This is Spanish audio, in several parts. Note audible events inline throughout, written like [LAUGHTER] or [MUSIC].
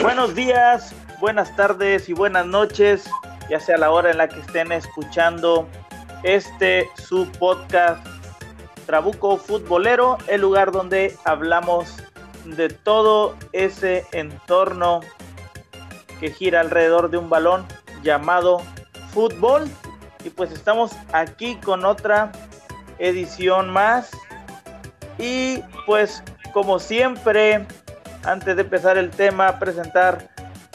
Buenos días, buenas tardes y buenas noches, ya sea la hora en la que estén escuchando este su podcast Trabuco Futbolero, el lugar donde hablamos de todo ese entorno que gira alrededor de un balón llamado fútbol. Y pues estamos aquí con otra edición más. Y pues como siempre, antes de empezar el tema, presentar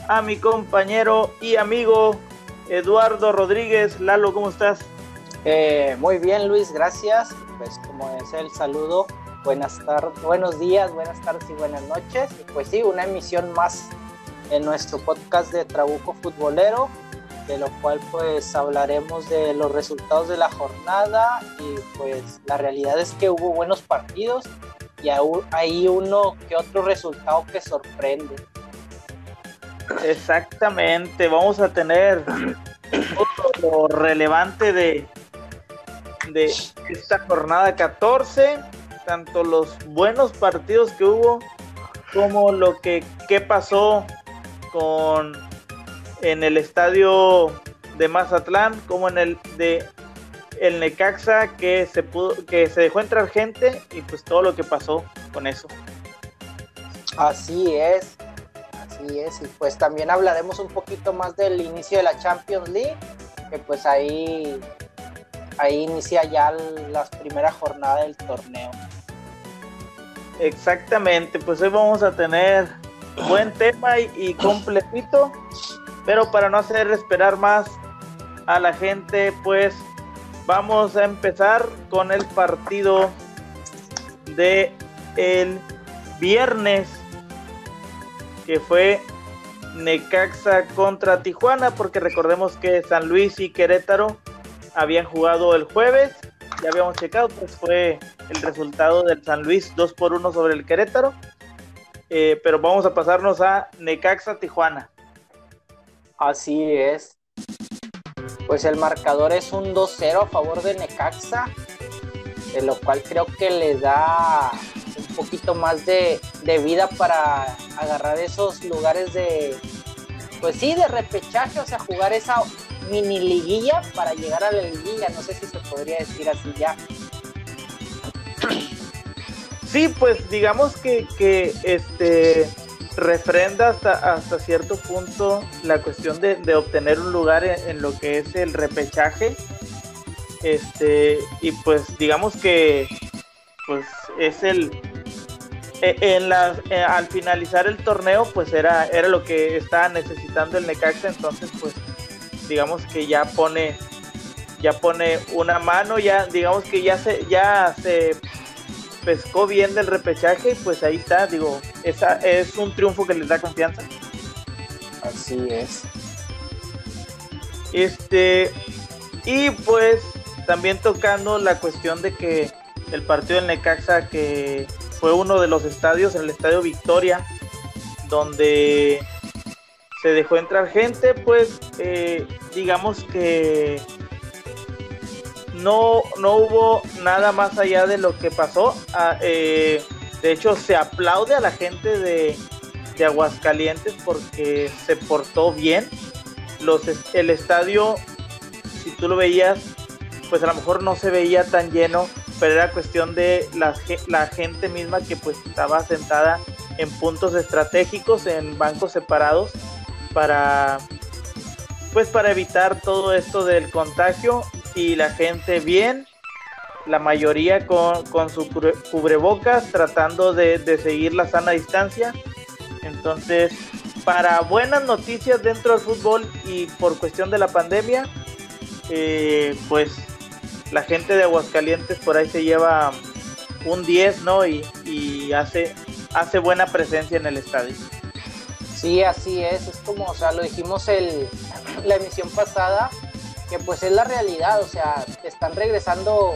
a mi compañero y amigo Eduardo Rodríguez. Lalo, ¿cómo estás? Eh, muy bien, Luis, gracias. Pues como es el saludo, buenas tardes, buenos días, buenas tardes y buenas noches. Pues sí, una emisión más en nuestro podcast de Trabuco Futbolero, de lo cual pues hablaremos de los resultados de la jornada y pues la realidad es que hubo buenos partidos y hay uno que otro resultado que sorprende. Exactamente, vamos a tener [COUGHS] lo relevante de, de esta jornada 14, tanto los buenos partidos que hubo como lo que qué pasó con en el estadio de Mazatlán como en el de el Necaxa que se pudo que se dejó entrar gente y pues todo lo que pasó con eso. Así es. Así es y pues también hablaremos un poquito más del inicio de la Champions League, que pues ahí ahí inicia ya la primera jornada del torneo. Exactamente, pues hoy vamos a tener buen tema y, completito, pero para no hacer esperar más a la gente, pues vamos a empezar con el partido de el viernes que fue Necaxa contra Tijuana, porque recordemos que San Luis y Querétaro habían jugado el jueves, ya habíamos checado, pues fue el resultado del San Luis 2 por 1 sobre el Querétaro. Eh, pero vamos a pasarnos a Necaxa Tijuana. Así es. Pues el marcador es un 2-0 a favor de Necaxa, de lo cual creo que le da un poquito más de, de vida para agarrar esos lugares de, pues sí, de repechaje, o sea, jugar esa mini liguilla para llegar a la liguilla, no sé si se podría decir así ya. Sí, pues digamos que, que este refrenda hasta, hasta cierto punto la cuestión de, obtener un lugar en, lo que es el repechaje. Este, y pues digamos que pues es el e, en la, e, al finalizar el torneo pues era, era lo que estaba necesitando el Necaxa, entonces pues digamos que ya pone ya pone una mano, ya digamos que ya se ya se pescó bien del repechaje y pues ahí está, digo, esa es un triunfo que les da confianza. Así es. Este, y pues también tocando la cuestión de que el partido del Necaxa, que fue uno de los estadios, el Estadio Victoria, donde se dejó entrar gente, pues eh, digamos que no, no hubo nada más allá de lo que pasó. Ah, eh, de hecho, se aplaude a la gente de, Aguascalientes porque se portó bien. El estadio, si tú lo veías, pues a lo mejor no se veía tan lleno, pero era cuestión de la, la gente misma que pues estaba sentada en puntos estratégicos, en bancos separados, para pues para evitar todo esto del contagio y la gente bien, la mayoría con, con su cubrebocas, tratando de, seguir la sana distancia. Entonces, para buenas noticias dentro del fútbol y por cuestión de la pandemia, eh, pues la gente de Aguascalientes por ahí se lleva un 10, ¿no? Y, y, hace, hace buena presencia en el estadio. Sí, así es, es como, o sea, lo dijimos el, [CLEARS THROAT] la emisión pasada, que pues es la realidad, o sea, te están regresando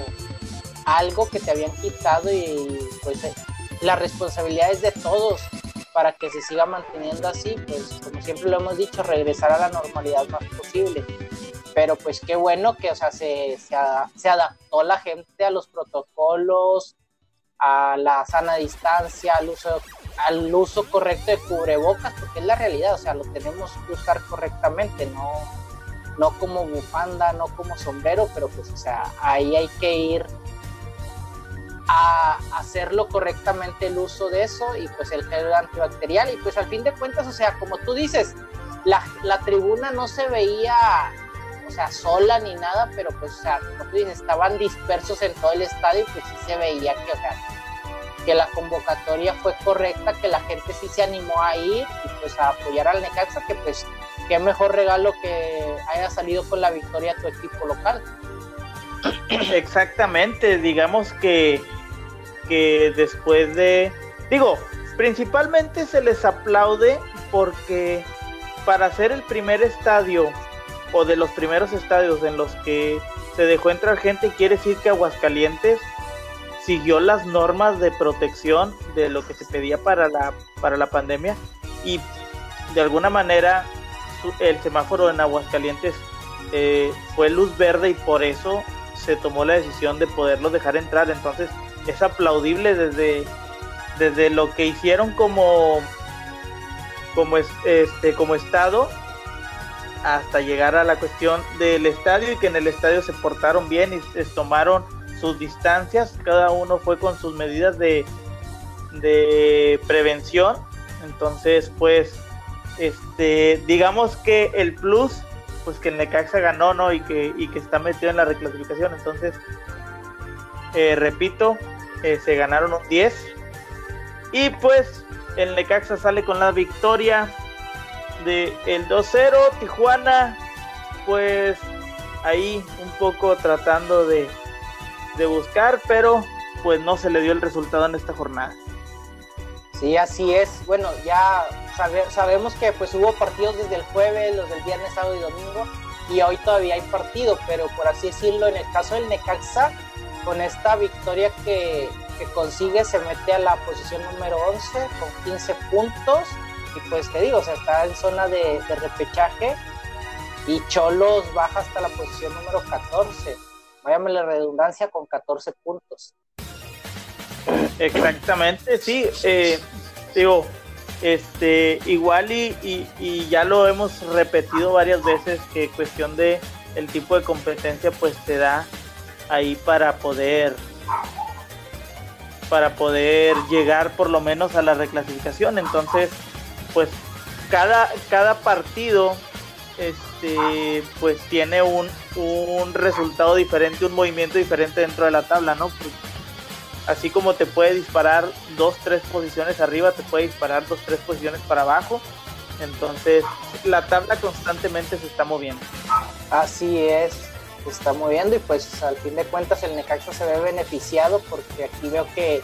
algo que te habían quitado y pues eh, la responsabilidad es de todos. para que se siga manteniendo así, pues como siempre lo hemos dicho, regresar a la normalidad más posible. Pero pues qué bueno que, o sea, se, se, adaptó la gente a los protocolos, a la sana distancia, al uso, al uso correcto de cubrebocas, porque es la realidad, o sea, lo tenemos que usar correctamente, no, no como bufanda, no como sombrero, pero pues, o sea, ahí hay que ir a hacerlo correctamente el uso de eso y pues el gel antibacterial. Y pues al fin de cuentas, o sea, como tú dices, la, la tribuna no se veía, o sea, sola ni nada, pero pues, o sea, como tú dices, estaban dispersos en todo el estadio y pues sí se veía que, o sea, que la convocatoria fue correcta, que la gente sí se animó a ir y pues a apoyar al Necaxa, que pues qué mejor regalo que haya salido con la victoria a tu equipo local. Exactamente, digamos que, que después de, digo, principalmente se les aplaude porque para ser el primer estadio o de los primeros estadios en los que se dejó entrar gente, quiere decir que Aguascalientes siguió las normas de protección de lo que se pedía para la, para la pandemia y de alguna manera el semáforo en Aguascalientes eh, fue luz verde y por eso se tomó la decisión de poderlo dejar entrar. Entonces es aplaudible desde, desde lo que hicieron como, como, este, como estado hasta llegar a la cuestión del estadio y que en el estadio se portaron bien y tomaron sus distancias, cada uno fue con sus medidas de, de prevención. Entonces, pues, este, digamos que el plus, pues que el Necaxa ganó, ¿no? Y que, y que está metido en la reclasificación. Entonces, eh, repito, eh, se ganaron un 10. Y pues, el Necaxa sale con la victoria de el 2-0. Tijuana, pues, ahí un poco tratando de de buscar, pero pues no se le dio el resultado en esta jornada. Sí, así es. Bueno, ya sabemos que pues hubo partidos desde el jueves, los del viernes, sábado y domingo, y hoy todavía hay partido, pero por así decirlo, en el caso del Necaxa, con esta victoria que, consigue, se mete a la posición número 11 con 15 puntos, y pues te digo, o sea, está en zona de, de repechaje, y Cholos baja hasta la posición número 14 váyame la redundancia, con 14 puntos. Exactamente, sí, eh, digo, este, igual y, ya lo hemos repetido varias veces que cuestión de el tipo de competencia pues te da ahí para poder para poder llegar por lo menos a la reclasificación entonces pues cada cada partido este, pues tiene un, un resultado diferente, un movimiento diferente dentro de la tabla, ¿no? Pues, así como te puede disparar dos, tres posiciones arriba, te puede disparar dos, tres posiciones para abajo. Entonces, la tabla constantemente se está moviendo. Así es, se está moviendo y pues al fin de cuentas el Necaxa se ve beneficiado porque aquí veo que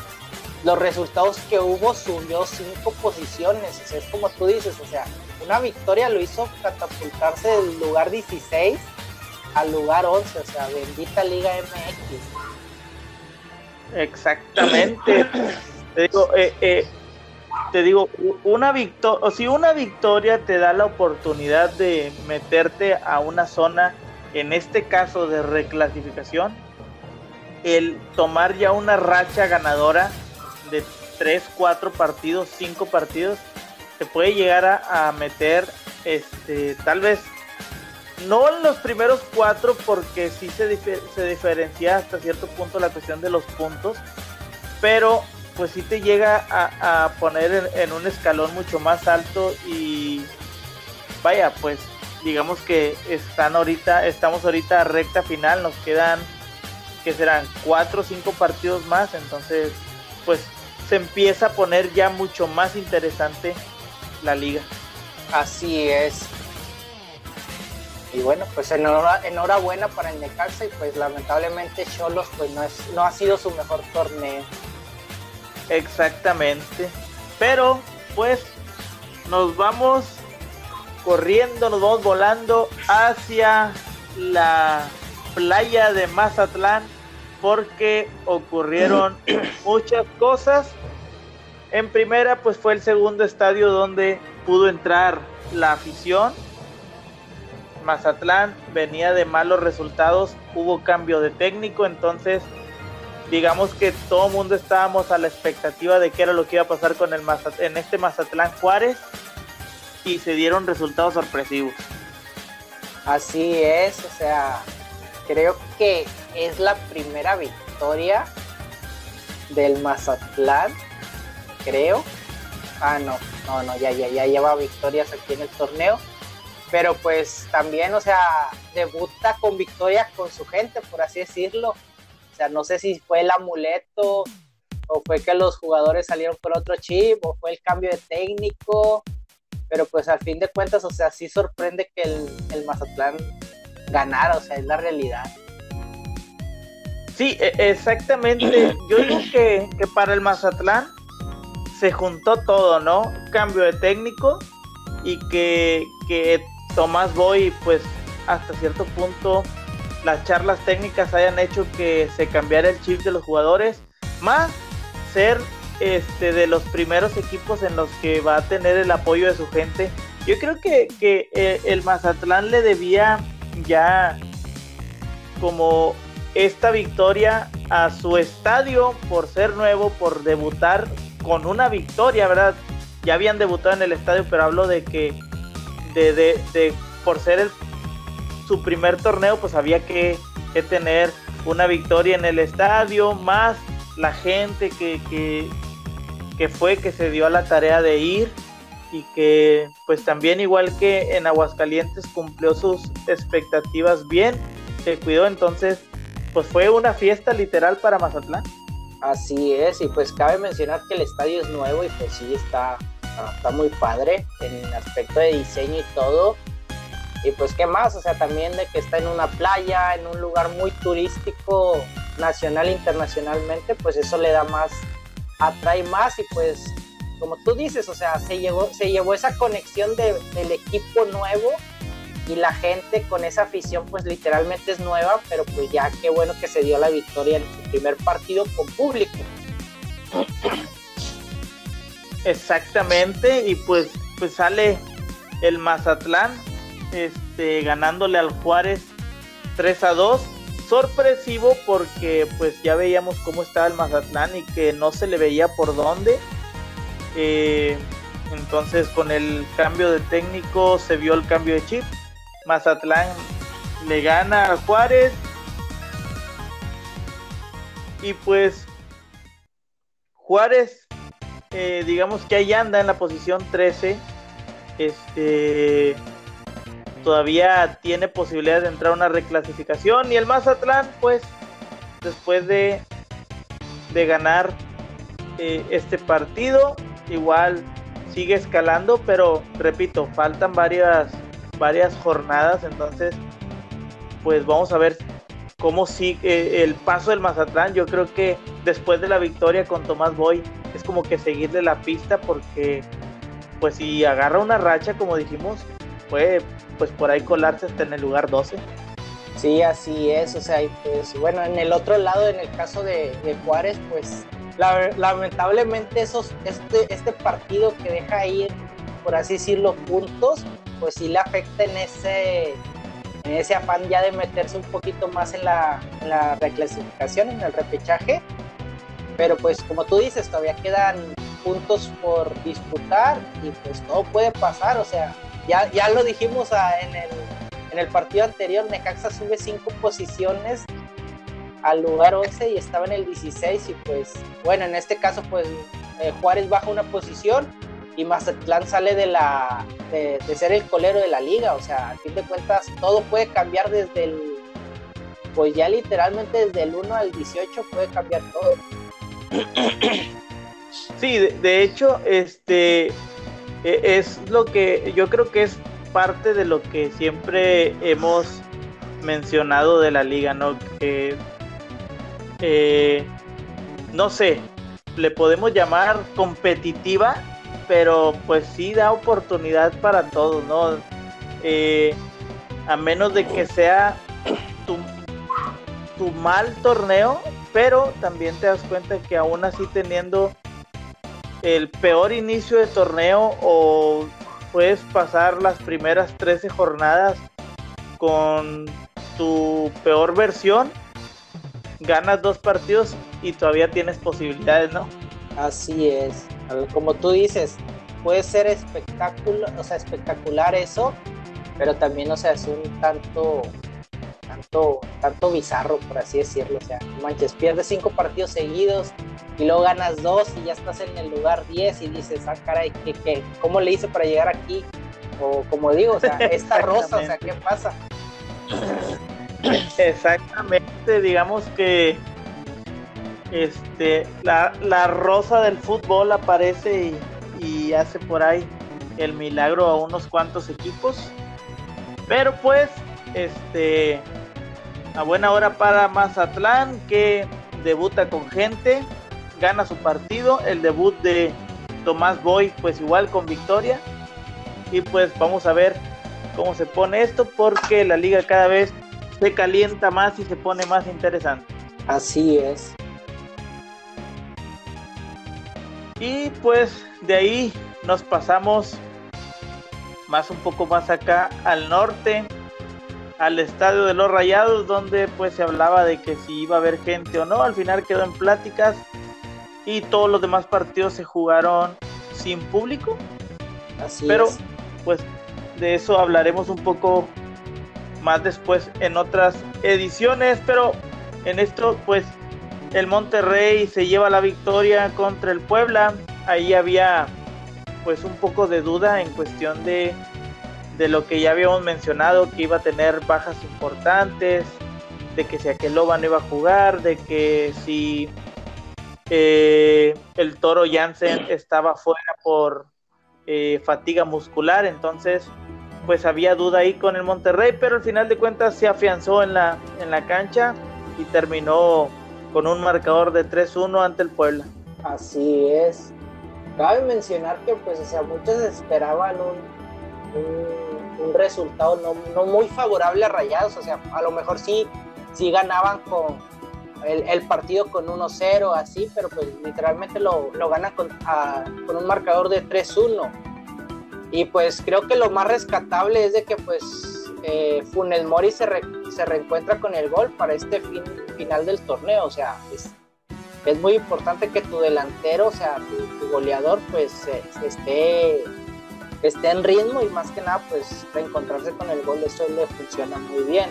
los resultados que hubo subió cinco posiciones, es como tú dices, o sea, una victoria lo hizo catapultarse del lugar 16 al lugar 11, o sea, bendita Liga MX. Exactamente. te digo, eh, eh, una victoria, o si una victoria te da la oportunidad de meterte a una zona, en este caso de reclasificación, el tomar ya una racha ganadora de 3, 4 partidos, 5 partidos, te puede llegar a, meter, este, tal vez, no en los primeros 4, porque sí se, diferencia hasta cierto punto la cuestión de los puntos, pero pues sí te llega a, poner en, un escalón mucho más alto y vaya, pues digamos que están ahorita, estamos ahorita recta final, nos quedan que serán cuatro o cinco partidos más, entonces pues se empieza a poner ya mucho más interesante la liga. Así es. Y bueno, pues enhorabuena para el Necaxa y pues lamentablemente Cholos pues no, es, no ha sido su mejor torneo. Exactamente. Pero pues nos vamos corriendo, nos vamos volando hacia la playa de Mazatlán porque ocurrieron [CLEARS THROAT] muchas cosas En primera, pues fue el segundo estadio donde pudo entrar la afición. Mazatlán venía de malos resultados, hubo cambio de técnico, entonces digamos que todo el mundo estábamos a la expectativa de qué era lo que iba a pasar con el en este Mazatlán Juárez y se dieron resultados sorpresivos. Así es, o sea, creo que es la primera victoria del Mazatlán, creo. Ah, no, no, no, ya, ya, ya lleva victorias aquí en el torneo. Pero pues también, o sea, debuta con victorias con su gente, por así decirlo. O sea, no sé si fue el amuleto o fue que los jugadores salieron por otro chip o fue el cambio de técnico. Pero pues al fin de cuentas, o sea, sí sorprende que el, el Mazatlán ganara, o sea, es la realidad. Sí, e, exactamente. Yo digo que, para el Mazatlán se juntó todo, ¿no? Cambio de técnico y que, que Tomás Boy, pues hasta cierto punto, las charlas técnicas hayan hecho que se cambiara el chip de los jugadores, más ser este de los primeros equipos en los que va a tener el apoyo de su gente. Yo creo que, que eh, el Mazatlán le debía ya como esta victoria a su estadio por ser nuevo, por debutar con una victoria, ¿verdad? Ya habían debutado en el estadio, pero hablo de que de, de, por ser el, su primer torneo, pues había que, tener una victoria en el estadio, más la gente que, que, que fue, que se dio a la tarea de ir y que pues también igual que en Aguascalientes cumplió sus expectativas bien, se cuidó entonces pues fue una fiesta literal para Mazatlán. Así es, y pues cabe mencionar que el estadio es nuevo y pues sí está, está muy padre en aspecto de diseño y todo. Y pues qué más, o sea, también de que está en una playa, en un lugar muy turístico nacional e internacionalmente, pues eso le da más, atrae más y pues como tú dices, o sea, se llevó, se llevó esa conexión del equipo nuevo y la gente con esa afición pues literalmente es nueva, pero pues ya qué bueno que se dio la victoria en su primer partido con público. Exactamente, y pues, pues sale el Mazatlán este, ganándole al Juárez 3 a 2. Sorpresivo porque pues ya veíamos cómo estaba el Mazatlán y que no se le veía por dónde. Eh, entonces con el cambio de técnico se vio el cambio de chip Mazatlán le gana a Juárez. Y pues Juárez, eh, digamos que ahí anda en la posición 13. Este todavía tiene posibilidad de entrar a una reclasificación. Y el Mazatlán, pues, después de, de ganar eh, este partido, igual sigue escalando, pero repito, faltan varias varias jornadas, entonces pues vamos a ver cómo sigue el paso del Mazatlán. Yo creo que después de la victoria con Tomás Boy es como que seguirle la pista porque pues si agarra una racha como dijimos puede pues por ahí colarse hasta en el lugar 12. Sí, así es, o sea, pues bueno, en el otro lado, en el caso de, Juárez, pues lamentablemente esos, este, este partido que deja ir, por así decirlo, puntos, pues sí le afecta en ese, en ese afán ya de meterse un poquito más en la, reclasificación, en el repechaje. Pero pues como tú dices, todavía quedan puntos por disputar y pues todo puede pasar. O sea, ya, ya lo dijimos en, el, en el partido anterior, Necaxa sube cinco posiciones al lugar 11 y estaba en el 16 y pues bueno, en este caso pues eh, Juárez baja una posición y Mazatlán sale de la de, ser el colero de la liga, o sea, a fin de cuentas todo puede cambiar desde el pues ya literalmente desde el 1 al 18 puede cambiar todo. Sí, de, hecho, este e, es lo que yo creo que es parte de lo que siempre hemos mencionado de la liga, ¿no? Que eh, no sé, le podemos llamar competitiva pero pues sí da oportunidad para todos, ¿no? Eh, a menos de que sea tu, mal torneo, pero también te das cuenta que aún así teniendo el peor inicio de torneo o puedes pasar las primeras 13 jornadas con tu peor versión, ganas dos partidos y todavía tienes posibilidades, ¿no? Así es. Como tú dices, puede ser espectacular, o sea, espectacular eso, pero también, o sea, es un tanto, tanto, tanto bizarro, por así decirlo. O sea, manches, pierdes cinco partidos seguidos y luego ganas dos y ya estás en el lugar 10 y dices, ah, caray, ¿qué, qué, cómo le hice para llegar aquí? O como digo, o sea, [LAUGHS] esta rosa, o sea, ¿qué pasa? Exactamente, digamos que este la, la rosa del fútbol aparece y, hace por ahí el milagro a unos cuantos equipos pero pues, este, a buena hora para Mazatlán, que debuta con gente, gana su partido, el debut de Tomás Boy, pues igual con victoria. Y pues vamos a ver cómo se pone esto, porque la liga cada vez se calienta más y se pone más interesante. Así es. Y pues de ahí nos pasamos más un poco más acá al norte, al estadio de los Rayados, donde pues se hablaba de que si iba a haber gente o no. Al final quedó en pláticas y todos los demás partidos se jugaron sin público. Así Pero pues de eso hablaremos un poco más después en otras ediciones. Pero en esto pues el Monterrey se lleva la victoria contra el Puebla. Ahí había pues un poco de duda en cuestión de, de lo que ya habíamos mencionado, que iba a tener bajas importantes, de que si Aqueloba no iba a jugar, de que si eh, el toro Jansen estaba fuera por eh, fatiga muscular, entonces pues había duda ahí con el Monterrey, pero al final de cuentas se afianzó en la, en la cancha y terminó con un marcador de 3-1 ante el Puebla. Así es. Cabe mencionar que pues, o sea, muchos esperaban un, un, resultado no, no, muy favorable a Rayados, o sea, a lo mejor sí, sí ganaban con el, el partido con 1-0, así, pero pues literalmente lo, lo ganan con, con un marcador de 3-1. Y pues creo que lo más rescatable es de que pues eh, Funes Mori se, re, se reencuentra con el gol para este fin, final del torneo, o sea, es, es muy importante que tu delantero, o sea, tu, goleador, pues esté, esté en ritmo y más que nada, pues reencontrarse con el gol, eso le funciona muy bien.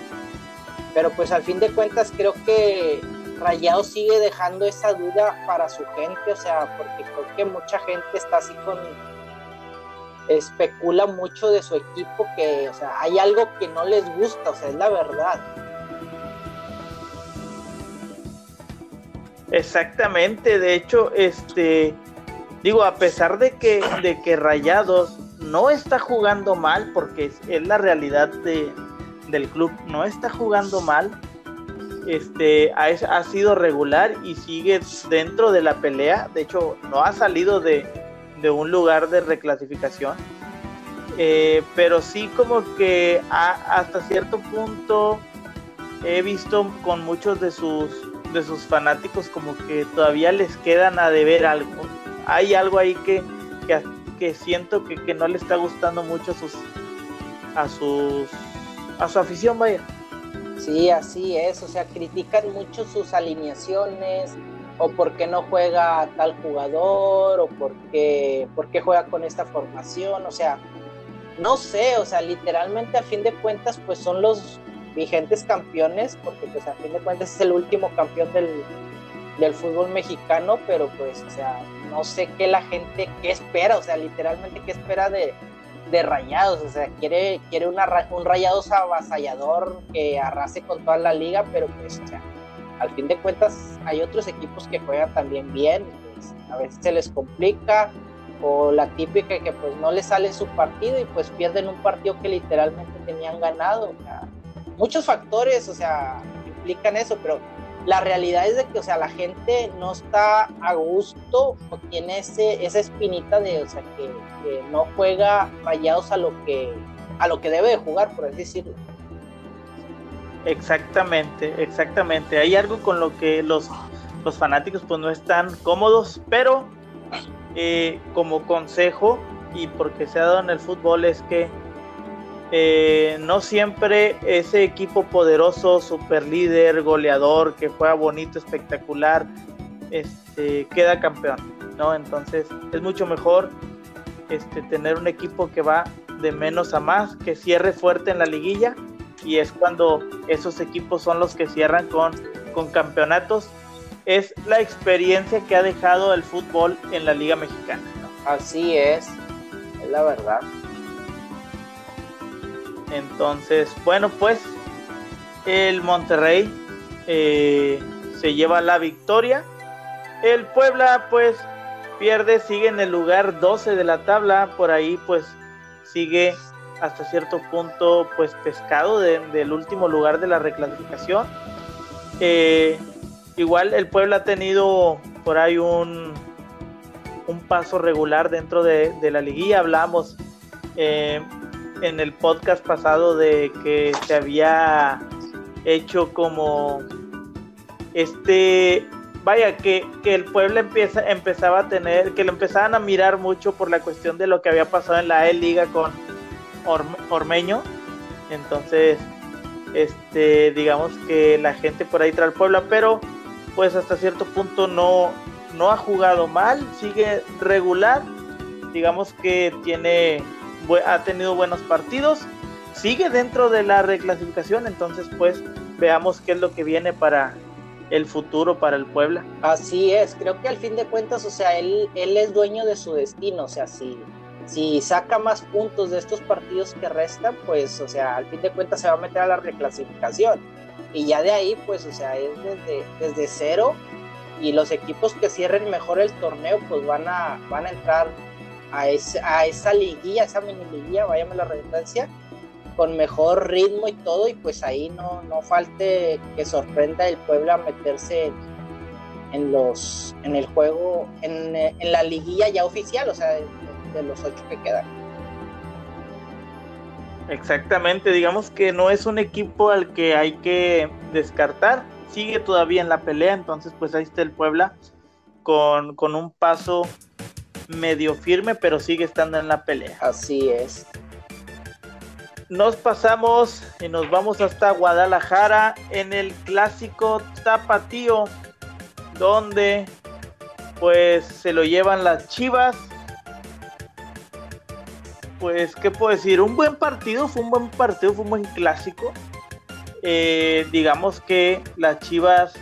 Pero pues al fin de cuentas creo que Rayado sigue dejando esa duda para su gente, o sea, porque creo que mucha gente está así con especula mucho de su equipo que, o sea, hay algo que no les gusta, o sea, es la verdad. Exactamente, de hecho, este, digo, a pesar de que, de que Rayados no está jugando mal, porque es, la realidad de, del club, no está jugando mal, este, ha, ha, sido regular y sigue dentro de la pelea, de hecho, no ha salido de, de un lugar de reclasificación, eh, pero sí como que ha, hasta cierto punto he visto con muchos de sus de sus fanáticos como que todavía les quedan a deber algo. Hay algo ahí que, que, que siento que, que, no le está gustando mucho a sus a sus a su afición, vaya. Sí, así es, o sea, critican mucho sus alineaciones o por qué no juega tal jugador o por qué, por qué juega con esta formación, o sea, no sé, o sea, literalmente a fin de cuentas pues son los vigentes campeones, porque pues a fin de cuentas es el último campeón del, del fútbol mexicano, pero pues, o sea, no sé qué la gente, qué espera, o sea, literalmente qué espera de, de rayados, o sea, quiere, quiere una, un rayados avasallador que arrase con toda la liga, pero pues, o sea, al fin de cuentas hay otros equipos que juegan también bien, pues, a veces se les complica, o la típica que pues no les sale su partido y pues pierden un partido que literalmente tenían ganado, o sea, muchos factores, o sea, implican eso, pero la realidad es de que, o sea, la gente no está a gusto o tiene ese, esa espinita de, o sea, que, no juega rayados a lo que a lo que debe de jugar, por así decirlo. Exactamente, exactamente. Hay algo con lo que los, los fanáticos pues no están cómodos, pero eh, como consejo y porque se ha dado en el fútbol es que eh, no siempre ese equipo poderoso, super líder, goleador, que juega bonito, espectacular, este, queda campeón, ¿no? Entonces es mucho mejor este, tener un equipo que va de menos a más, que cierre fuerte en la liguilla y es cuando esos equipos son los que cierran con, con campeonatos. Es la experiencia que ha dejado el fútbol en la Liga Mexicana. Así es, es la verdad. Entonces, bueno, pues el Monterrey eh, se lleva la victoria. El Puebla, pues, pierde, sigue en el lugar 12 de la tabla. Por ahí, pues, sigue hasta cierto punto, pues, pescado del último lugar de la reclasificación. Eh, igual el Puebla ha tenido por ahí un, un paso regular dentro de, la liguilla. Hablamos eh, en el podcast pasado de que se había hecho como este vaya que, el pueblo empieza empezaba a tener que lo empezaban a mirar mucho por la cuestión de lo que había pasado en la E Liga con Ormeño. Entonces este digamos que la gente por ahí trae al Puebla pero pues hasta cierto punto no no ha jugado mal sigue regular digamos que tiene ha tenido buenos partidos, sigue dentro de la reclasificación, entonces pues veamos qué es lo que viene para el futuro para el Puebla. Así es, creo que al fin de cuentas, o sea, él, él es dueño de su destino, o sea, si, si saca más puntos de estos partidos que restan, pues, o sea, al fin de cuentas se va a meter a la reclasificación. Y ya de ahí, pues, o sea, es desde, desde cero y los equipos que cierren mejor el torneo, pues van a, van a entrar a, a esa liguilla, esa mini liguilla, váyame la redundancia, con mejor ritmo y todo, y pues ahí no, no falte que sorprenda el pueblo a meterse en, los en el juego, en, en, la liguilla ya oficial, o sea, de, los ocho que quedan. Exactamente, digamos que no es un equipo al que hay que descartar, sigue todavía en la pelea, entonces pues ahí está el Puebla con, con un paso medio firme, pero sigue estando en la pelea. Así es. Nos pasamos y nos vamos hasta Guadalajara en el clásico tapatío, donde pues se lo llevan las Chivas. Pues, ¿qué puedo decir? Un buen partido, fue un buen partido, fue un buen clásico. Eh, digamos que las Chivas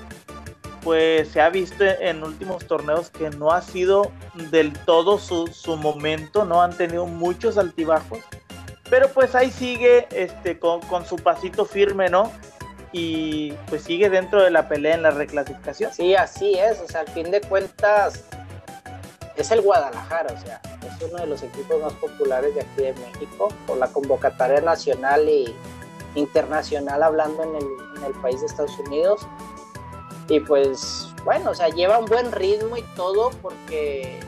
pues se ha visto en últimos torneos que no ha sido del todo su, momento, no han tenido muchos altibajos, pero pues ahí sigue este, con, su pasito firme, ¿no? Y pues sigue dentro de la pelea en la reclasificación. Sí, así es, o sea, al fin de cuentas es el Guadalajara, o sea, es uno de los equipos más populares de aquí de México, por la convocatoria nacional y internacional hablando en el, en el país de Estados Unidos y pues, bueno, o sea, lleva un buen ritmo y todo porque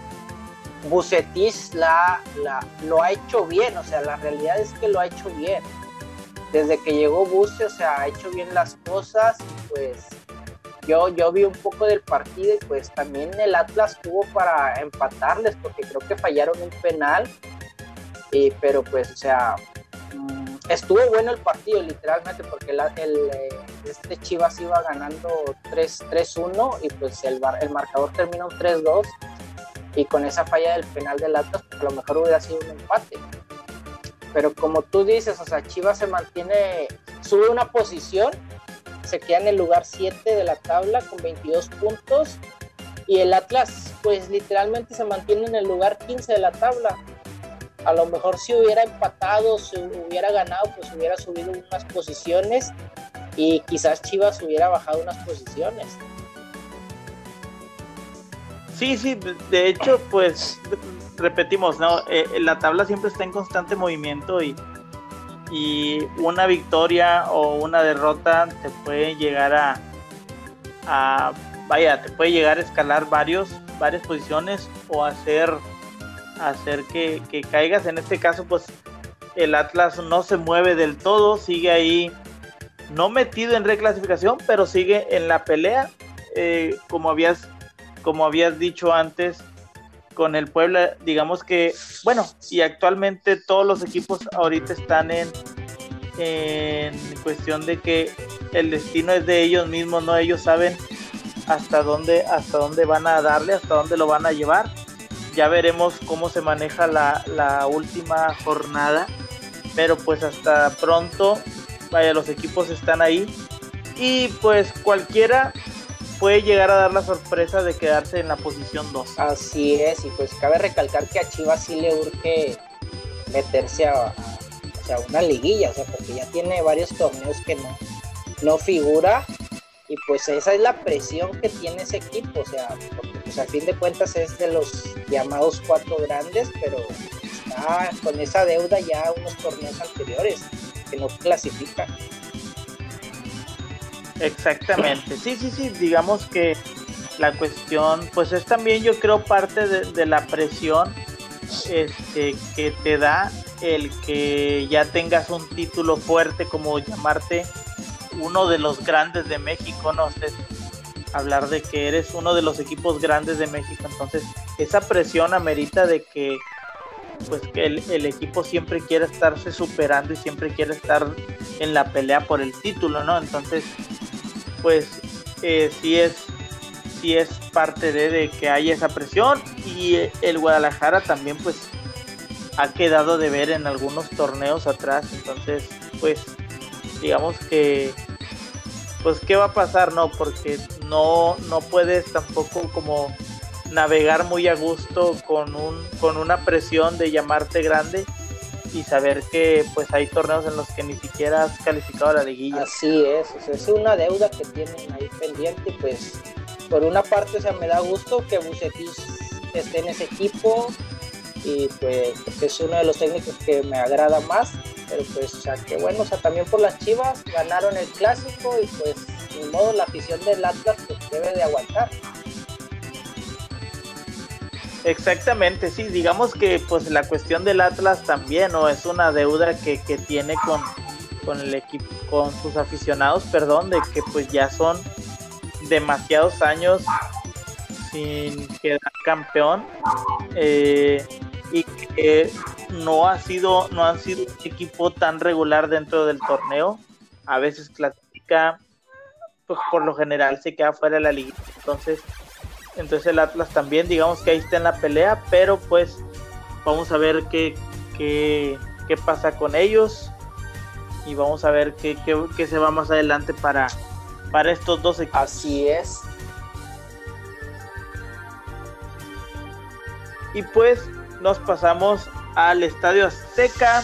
Bucetis la, la, lo ha hecho bien, o sea, la realidad es que lo ha hecho bien. Desde que llegó Buce, o sea, ha hecho bien las cosas, pues yo, yo vi un poco del partido y pues también el Atlas tuvo para empatarles porque creo que fallaron un penal, y, pero pues, o sea, estuvo bueno el partido, literalmente, porque el, eh, este Chivas iba ganando 3-1 y pues el, el marcador terminó 3-2 y con esa falla del penal del Atlas, pues, a lo mejor hubiera sido un empate. Pero como tú dices, o sea, Chivas se mantiene, sube una posición, se queda en el lugar 7 de la tabla con 22 puntos y el Atlas pues literalmente se mantiene en el lugar 15 de la tabla a lo mejor si hubiera empatado, si hubiera ganado, pues hubiera subido unas posiciones y quizás Chivas hubiera bajado unas posiciones. Sí, sí, de hecho, pues repetimos, ¿no? Eh, la tabla siempre está en constante movimiento y, y una victoria o una derrota te puede llegar a, a, vaya, te puede llegar a escalar varios, varias posiciones o hacer hacer que, caigas. En este caso, pues el Atlas no se mueve del todo, sigue ahí, no metido en reclasificación, pero sigue en la pelea. Eh, como, habías, como habías dicho antes, con el Puebla, digamos que, bueno, y actualmente todos los equipos ahorita están en, en cuestión de que el destino es de ellos mismos, no ellos saben hasta dónde, hasta dónde van a darle, hasta dónde lo van a llevar. Ya veremos cómo se maneja la, la última jornada, pero pues hasta pronto, vaya, los equipos están ahí y pues cualquiera puede llegar a dar la sorpresa de quedarse en la posición 2. Así es, y pues cabe recalcar que a Chivas sí le urge meterse a, una liguilla, o sea, porque ya tiene varios torneos que no, no figura y pues esa es la presión que tiene ese equipo, o sea, porque pues al fin de cuentas es de los llamados cuatro grandes, pero está con esa deuda ya unos torneos anteriores que no clasifican. Exactamente, sí, sí, sí, digamos que la cuestión, pues es también yo creo parte de, la presión este, que te da el que ya tengas un título fuerte como llamarte uno de los grandes de México, no sé, hablar de que eres uno de los equipos grandes de México, entonces esa presión amerita de que pues que el, equipo siempre quiere estarse superando y siempre quiere estar en la pelea por el título, ¿no? Entonces, pues eh, sí es sí es parte de, de, que haya esa presión y el Guadalajara también pues ha quedado de ver en algunos torneos atrás entonces pues digamos que pues qué va a pasar no porque no no puedes tampoco como navegar muy a gusto con un con una presión de llamarte grande y saber que pues hay torneos en los que ni siquiera has calificado a la liguilla. Así es, es una deuda que tienen ahí pendiente, pues por una parte, o sea, me da gusto que Bucetis esté en ese equipo y pues es uno de los técnicos que me agrada más, pero pues, o sea, que bueno, o sea, también por las Chivas ganaron el clásico y pues, de modo, la afición del Atlas pues debe de aguantar. Exactamente, sí, digamos que pues la cuestión del Atlas también, ¿no? Es una deuda que, que tiene con, con el equipo, con sus aficionados, perdón, de que pues ya son demasiados años sin quedar campeón eh, y que no ha sido, no han sido un equipo tan regular dentro del torneo. A veces clasifica, pues por lo general se queda fuera de la liga. Entonces, entonces el Atlas también, digamos que ahí está en la pelea, pero pues vamos a ver qué, qué, qué pasa con ellos y vamos a ver qué, qué, se va más adelante para, para estos dos equipos. Así es. Y pues nos pasamos al Estadio Azteca,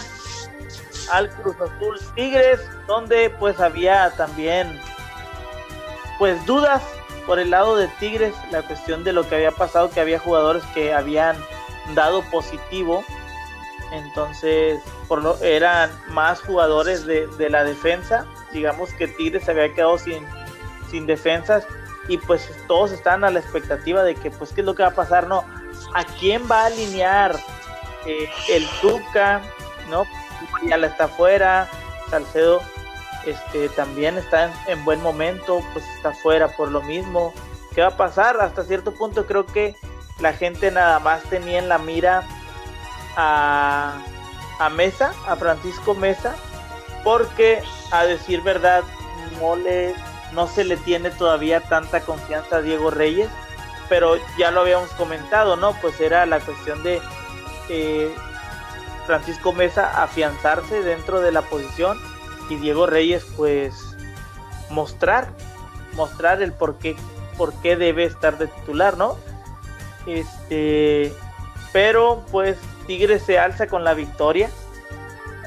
al Cruz Azul Tigres, donde pues había también pues dudas por el lado de Tigres, la cuestión de lo que había pasado, que había jugadores que habían dado positivo, entonces por lo, eran más jugadores de, la defensa, digamos que Tigres se había quedado sin, sin defensas y pues todos están a la expectativa de que pues qué es lo que va a pasar, ¿no? ¿A quién va a alinear el Tuca, ¿no? Ya la está fuera, Salcedo este, también está en, buen momento, pues está fuera por lo mismo. ¿Qué va a pasar? Hasta cierto punto creo que la gente nada más tenía en la mira a, a Mesa, a Francisco Mesa, porque a decir verdad no se le tiene todavía tanta confianza a Diego Reyes, pero ya lo habíamos comentado, ¿no? Pues era la cuestión de eh, Francisco Mesa afianzarse dentro de la posición y Diego Reyes pues mostrar mostrar el por qué, por qué debe estar de titular, ¿no? Este, pero pues Tigres se alza con la victoria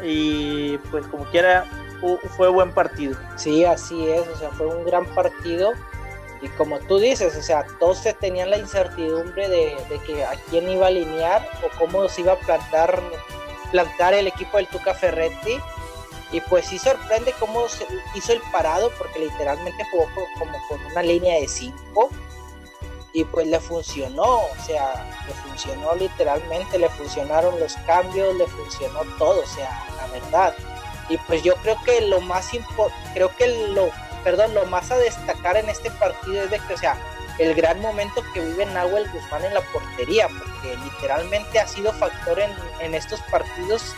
y pues como quiera fue buen partido. Sí, así es, o sea, fue un gran partido y como tú dices, o sea, todos tenían la incertidumbre de, de que a quién iba a alinear o cómo se iba a plantar, plantar el equipo del Tuca Ferretti y pues sí sorprende cómo se hizo el parado, porque literalmente jugó como con una línea de 5 y pues le funcionó, o sea, le funcionó literalmente, le funcionaron los cambios, le funcionó todo, o sea, la verdad. Y pues yo creo que lo más creo que lo, perdón, lo más a destacar en este partido es de que, o sea, el gran momento que vive Nahuel Guzmán en la portería, porque literalmente ha sido factor en, estos partidos,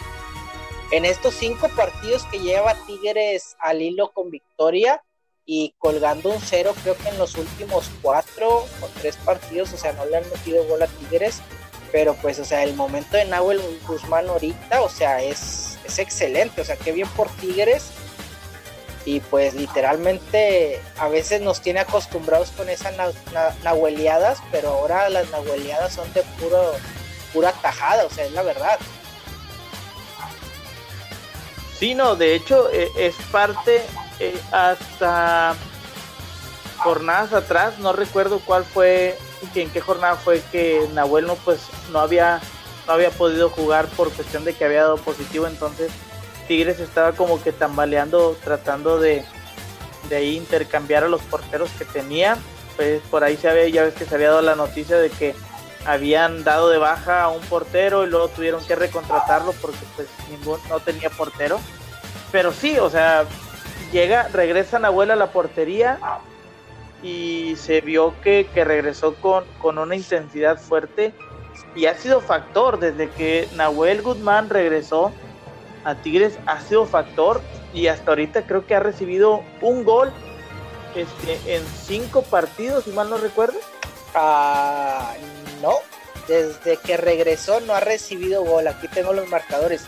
en estos cinco partidos que lleva Tigres al hilo con victoria y colgando un cero, creo que en los últimos cuatro o tres partidos, o sea, no le han metido gol a Tigres, pero pues, o sea, el momento de Nahuel Guzmán ahorita, o sea, es, es excelente, o sea, qué bien por Tigres y pues literalmente a veces nos tiene acostumbrados con esas nahueleadas, pero ahora las nahueleadas son de puro, pura tajada, o sea, es la verdad. Sí, no, de hecho eh, es parte eh, hasta jornadas atrás, no recuerdo cuál fue, en qué jornada fue que Nahuel no, pues, no había, no había podido jugar por cuestión de que había dado positivo, entonces Tigres estaba como que tambaleando, tratando de, de intercambiar a los porteros que tenía. Pues por ahí se había, ya ves que se había dado la noticia de que habían dado de baja a un portero y luego tuvieron que recontratarlo porque pues ningún, no tenía portero. Pero sí, o sea, llega, regresa Nahuel a la portería y se vio que, que regresó con, con una intensidad fuerte y ha sido factor desde que Nahuel Guzmán regresó a Tigres ha sido factor y hasta ahorita creo que ha recibido un gol este, en cinco partidos, si mal no recuerdo. Ah, no, desde que regresó no ha recibido gol. Aquí tengo los marcadores.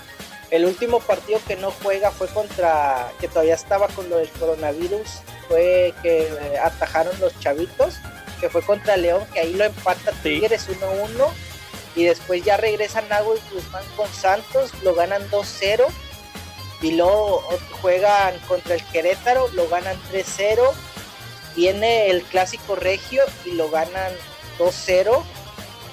El último partido que no juega fue contra, que todavía estaba con lo del coronavirus, fue que atajaron los chavitos, que fue contra León, que ahí lo empata Tigres 1-1 y después ya regresan Nago y Guzmán con Santos, lo ganan 2-0 y luego juegan contra el Querétaro, lo ganan 3-0, viene el clásico regio y lo ganan 2-0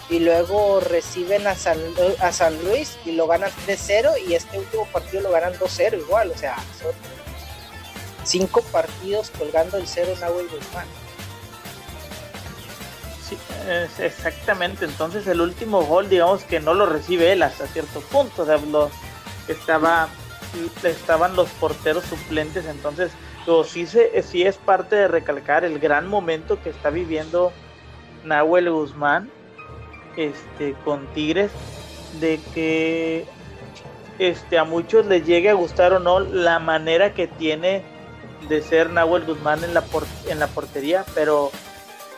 y luego reciben a San, a San Luis y lo ganan 3-0 y este último partido lo ganan 2-0 igual, o sea, son cinco partidos colgando el cero Nahuel Guzmán exactamente. Entonces el último gol, digamos que no lo recibe él hasta cierto punto. O sea, estaba, estaban los porteros suplentes. Entonces, sí, sí es parte de recalcar el gran momento que está viviendo Nahuel Guzmán este, con Tigres. De que este, a muchos les llegue a gustar o no la manera que tiene de ser Nahuel Guzmán en la, en la portería, pero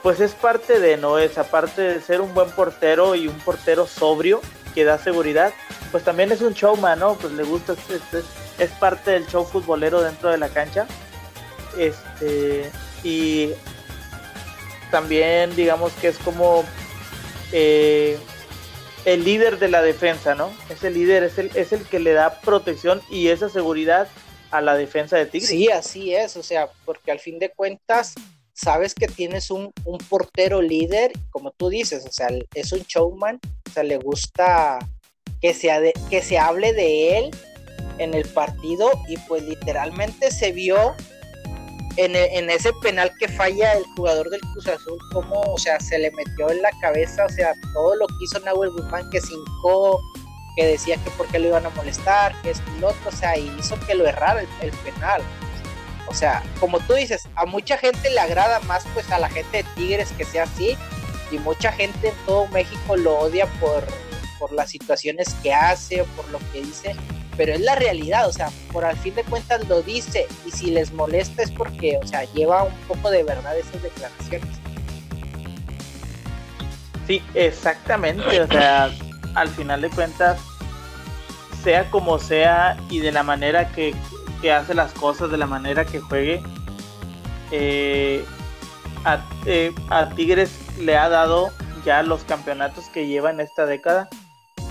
pues es parte de, ¿no? Es aparte de ser un buen portero y un portero sobrio que da seguridad, pues también es un showman, ¿no? Pues le gusta, es, es, parte del show futbolero dentro de la cancha. Este, y también digamos que es como eh, el líder de la defensa, ¿no? Es el líder, es el, es el que le da protección y esa seguridad a la defensa de Tigres. Sí, así es, o sea, porque al fin de cuentas sabes que tienes un, portero líder, como tú dices, o sea, es un showman, o sea, le gusta que se, que se hable de él en el partido y pues literalmente se vio en, en, ese penal que falla el jugador del Cruz Azul, como, o sea, se le metió en la cabeza, o sea, todo lo que hizo Nahuel Guzmán, que cincó, que decía que por qué lo iban a molestar, que es piloto, o sea, hizo que lo errara el penal. O sea, como tú dices, a mucha gente le agrada más pues a la gente de Tigres que sea así y mucha gente en todo México lo odia por, por las situaciones que hace o por lo que dice, pero es la realidad, o sea, por al fin de cuentas lo dice y si les molesta es porque, o sea, lleva un poco de verdad esas declaraciones. Sí, exactamente, o sea, al final de cuentas, sea como sea y de la manera que, que hace las cosas de la manera que juegue. Eh, eh, a, Tigres le ha dado ya los campeonatos que lleva en esta década.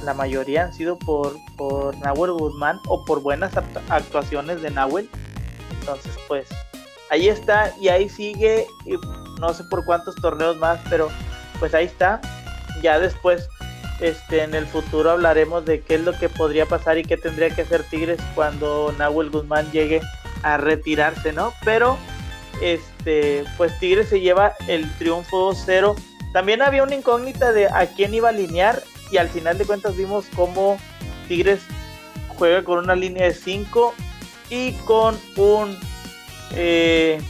La mayoría han sido por, por Nahuel Guzmán o por buenas actuaciones de Nahuel. Entonces, pues ahí está y ahí sigue. no sé por cuántos torneos más, pero pues ahí está. Ya después este, en el futuro hablaremos de qué es lo que podría pasar y qué tendría que hacer Tigres cuando Nahuel Guzmán llegue a retirarse, ¿no? Pero, este, pues Tigres se lleva el triunfo 2-0. También había una incógnita de a quién iba a alinear y al final de cuentas vimos cómo Tigres juega con una línea de 5 y con un eh,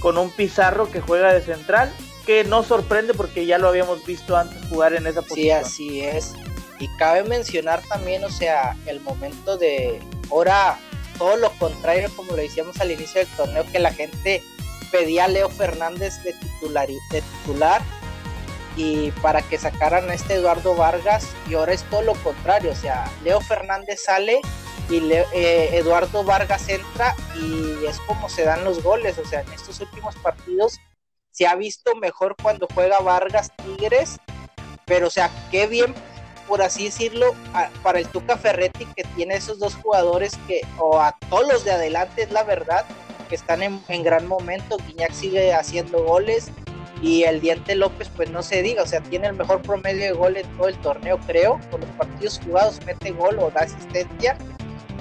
con un Pizarro que juega de central que no sorprende porque ya lo habíamos visto antes jugar en esa posición. Sí, así es. Y cabe mencionar también, o sea, el momento de ahora todo lo contrario como lo decíamos al inicio del torneo que la gente pedía a Leo Fernández de titular, de titular y para que sacaran a este Eduardo Vargas y ahora es todo lo contrario, o sea, Leo Fernández sale y eh, Eduardo Vargas entra y es como se dan los goles, o sea, en estos últimos partidos se ha visto mejor cuando juega Vargas Tigres, pero o sea, qué bien, por así decirlo, para el Tuca Ferretti que tiene esos dos jugadores que, o a todos los de adelante, es la verdad, que están en, en gran momento, Guiñac sigue haciendo goles y el Diente López, pues no se diga, o sea, tiene el mejor promedio de gol en todo el torneo, creo, con los partidos jugados mete gol o da asistencia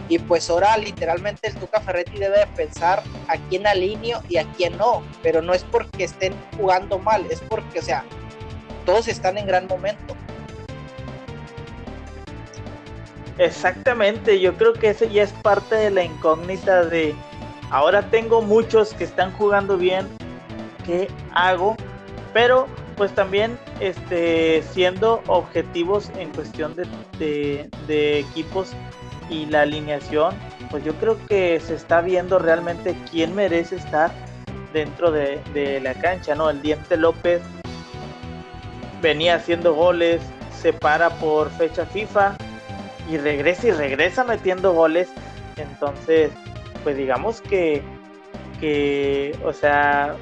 y pues ahora literalmente el Tuca Ferretti debe de pensar a quién alineo y a quién no, pero no es porque estén jugando mal, es porque, o sea, todos están en gran momento. Exactamente, yo creo que ese ya es parte de la incógnita de ahora tengo muchos que están jugando bien, ¿qué hago? Pero pues también este, siendo objetivos en cuestión de, de equipos y la alineación, pues yo creo que se está viendo realmente quién merece estar dentro de, la cancha, ¿no? El Diente López venía haciendo goles, se para por fecha FIFA y regresa y regresa metiendo goles. Entonces, pues digamos que, que o sea,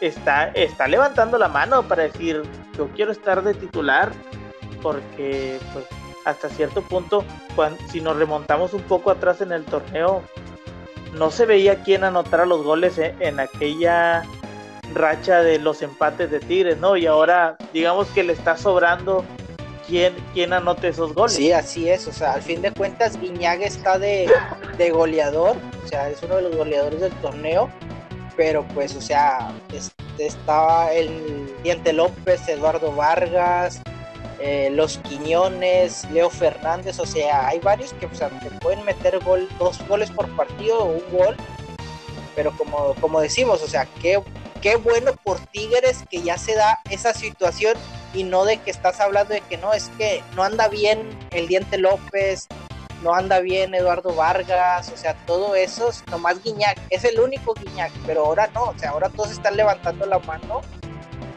está, está levantando la mano para decir, yo quiero estar de titular porque pues hasta cierto punto, si nos remontamos un poco atrás en el torneo, no se veía quién anotara los goles eh, en, aquella racha de los empates de Tigres, ¿no? Y ahora digamos que le está sobrando quién, quién anote esos goles. Sí, así es, o sea, al fin de cuentas Guiñaga está de, de goleador, o sea, es uno de los goleadores del torneo, pero pues, o sea, estaba el Diente López, Eduardo Vargas, eh, los Quiñones, Leo Fernández, o sea, hay varios que, pueden meter gol, dos goles por partido o un gol, pero como, como decimos, o sea, qué, qué bueno por Tigres que ya se da esa situación y no de que estás hablando de que no, es que no anda bien el Diente López, no anda bien Eduardo Vargas, o sea, todo eso, nomás Guiñac, es el único Guiñac, pero ahora no, o sea, ahora todos están levantando la mano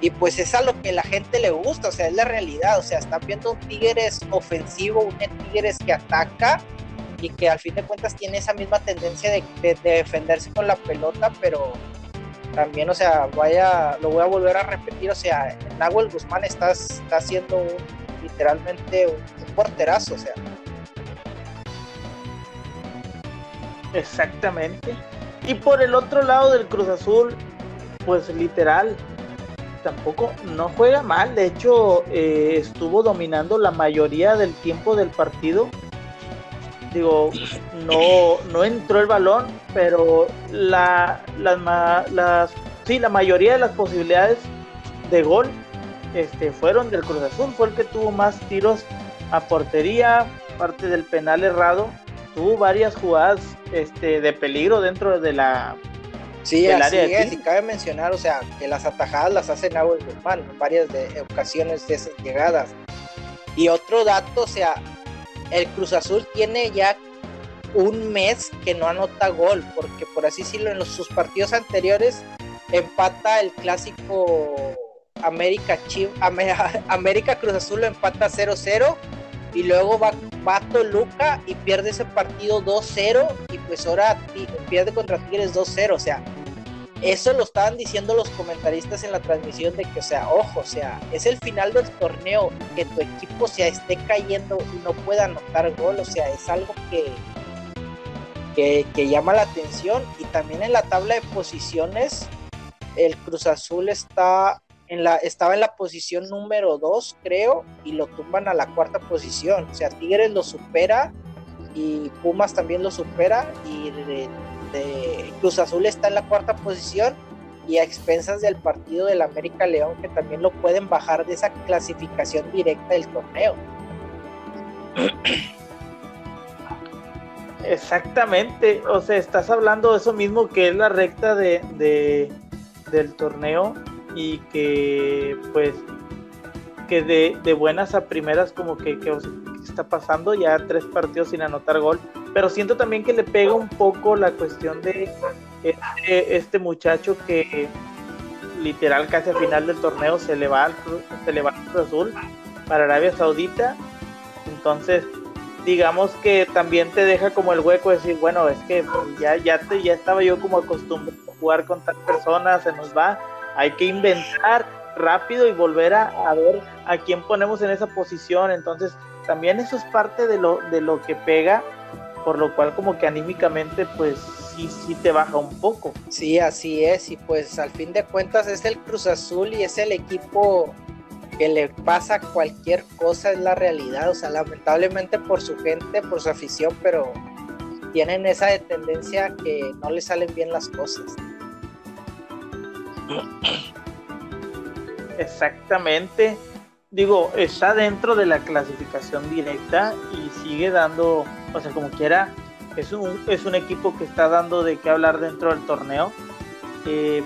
y pues es a lo que la gente le gusta, o sea, es la realidad, o sea, están viendo un Tigres ofensivo, un Tigres que ataca y que al fin de cuentas tiene esa misma tendencia de, defenderse con la pelota, pero también, o sea, vaya, lo voy a volver a repetir, o sea, Nahuel Guzmán está, está haciendo literalmente un, porterazo, o sea. Exactamente. Y por el otro lado del Cruz Azul, pues literal, tampoco no juega mal. De hecho, eh, estuvo dominando la mayoría del tiempo del partido. Digo, no, no entró el balón, pero la, las, las, sí, la mayoría de las posibilidades de gol este, fueron del Cruz Azul. Fue el que tuvo más tiros a portería, parte del penal errado. Tuvo varias jugadas este, de peligro dentro de la Sí, así es, y cabe mencionar, o sea, que las atajadas las hace Nahuel Guzmán en varias de, ocasiones de esas llegadas. Y otro dato, o sea, el Cruz Azul tiene ya un mes que no anota gol, porque por así decirlo, en los, sus partidos anteriores empata el clásico América, [LAUGHS] América Cruz Azul lo empata 0-0 y luego va, va Toluca y pierde ese partido 2-0 y pues ahora pierde contra Tigres 2-0, o sea, eso lo estaban diciendo los comentaristas en la transmisión de que, o sea, ojo, o sea, es el final del torneo que tu equipo se esté cayendo y no pueda anotar gol, o sea, es algo que, que llama la atención y también en la tabla de posiciones el Cruz Azul está la, estaba en la posición número 2, creo, y lo tumban a la cuarta posición. O sea, Tigres lo supera y Pumas también lo supera y de, Cruz Azul está en la cuarta posición y a expensas del partido del América León que también lo pueden bajar de esa clasificación directa del torneo. Exactamente, o sea, estás hablando de eso mismo que es la recta de, del torneo y que pues que de, de buenas a primeras como que, que, está pasando ya tres partidos sin anotar gol. Pero siento también que le pega un poco la cuestión de este, este muchacho que literal casi al final del torneo se le va al se le va al Cruz Azul para Arabia Saudita. Entonces digamos que también te deja como el hueco de decir bueno es que ya ya te, ya estaba yo como acostumbrado a jugar con tal persona se nos va hay que inventar rápido y volver a, ver a quién ponemos en esa posición. Entonces, también eso es parte de lo, de lo que pega, por lo cual como que anímicamente, pues sí, sí te baja un poco. Sí, así es, y pues al fin de cuentas es el Cruz Azul y es el equipo que le pasa cualquier cosa, es la realidad, o sea, lamentablemente por su gente, por su afición, pero tienen esa tendencia que no le salen bien las cosas. Exactamente. Digo, está dentro de la clasificación directa y sigue dando, o sea, como quiera, es un, es un equipo que está dando de qué hablar dentro del torneo. Eh,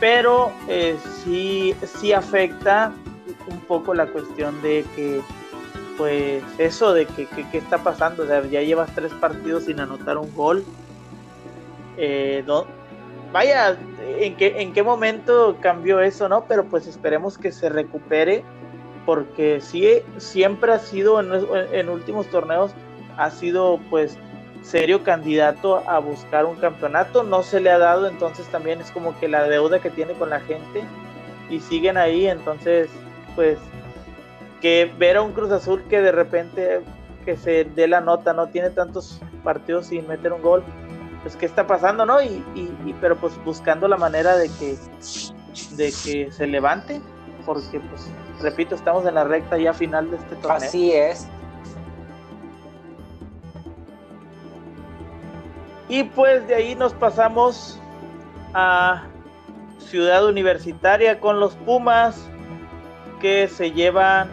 pero eh, sí, sí afecta un poco la cuestión de que, pues, eso de que, que, está pasando. O sea, ya llevas tres partidos sin anotar un gol. Eh, vaya, en qué, en qué momento cambió eso, ¿no? Pero pues esperemos que se recupere, porque sí, siempre ha sido en, últimos torneos, ha sido pues serio candidato a buscar un campeonato, no se le ha dado, entonces también es como que la deuda que tiene con la gente y siguen ahí, entonces pues que ver a un Cruz Azul que de repente que se dé la nota, no tiene tantos partidos sin meter un gol, pues qué está pasando, ¿no? Y, y, pero pues buscando la manera de que de que se levante, porque pues repito, estamos en la recta ya final de este torneo. Así es. Y pues de ahí nos pasamos a Ciudad Universitaria con los Pumas que se llevan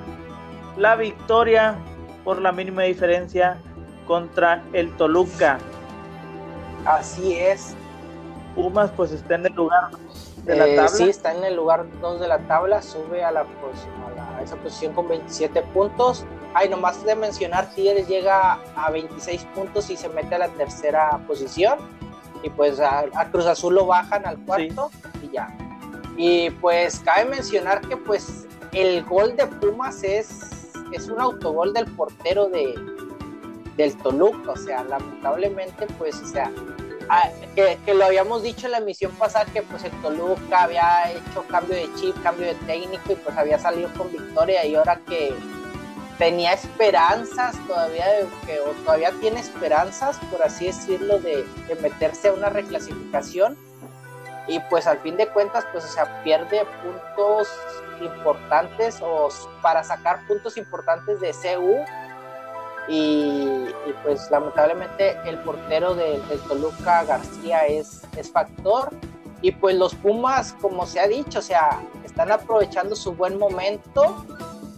la victoria por la mínima diferencia contra el Toluca. Así es. Pumas pues está en el lugar de la eh, tabla. Sí, está en el lugar 2 de la tabla, sube a, la, a, esa posición con 27 puntos. Ay, nomás de mencionar, Tigres llega a 26 puntos y se mete a la tercera posición. Y pues a, Cruz Azul lo bajan al cuarto y ya. Y pues cabe mencionar que pues el gol de Pumas es, es un autogol del portero de, del Toluca, o sea, lamentablemente, pues, o sea, ah, que, lo habíamos dicho en la emisión pasada que pues el Toluca había hecho cambio de chip, cambio de técnico y pues había salido con victoria y ahora que tenía esperanzas todavía, que, o todavía tiene esperanzas, por así decirlo, de, de, meterse a una reclasificación. Y pues al fin de cuentas, pues o sea, pierde puntos importantes o para sacar puntos importantes de CU y, pues lamentablemente el portero del Toluca García es, es factor. Y pues los Pumas como se ha dicho o sea están aprovechando su buen momento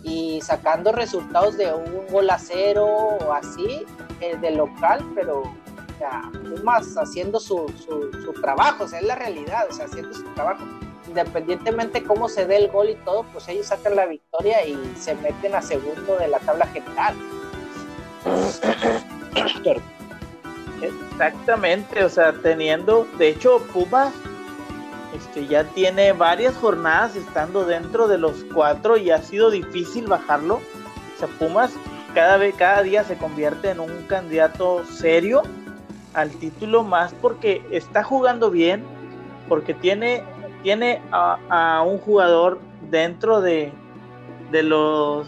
y sacando resultados de un gol a cero o así eh, de local pero o sea, Pumas haciendo su, su, su trabajo o sea es la realidad o sea haciendo su trabajo. Independientemente cómo se dé el gol y todo pues ellos sacan la victoria y se meten a segundo de la tabla general Exactamente, o sea, teniendo, de hecho, Pumas este, ya tiene varias jornadas estando dentro de los cuatro y ha sido difícil bajarlo. O sea, Pumas cada vez, cada día se convierte en un candidato serio al título más porque está jugando bien, porque tiene, tiene a, un jugador dentro de, de los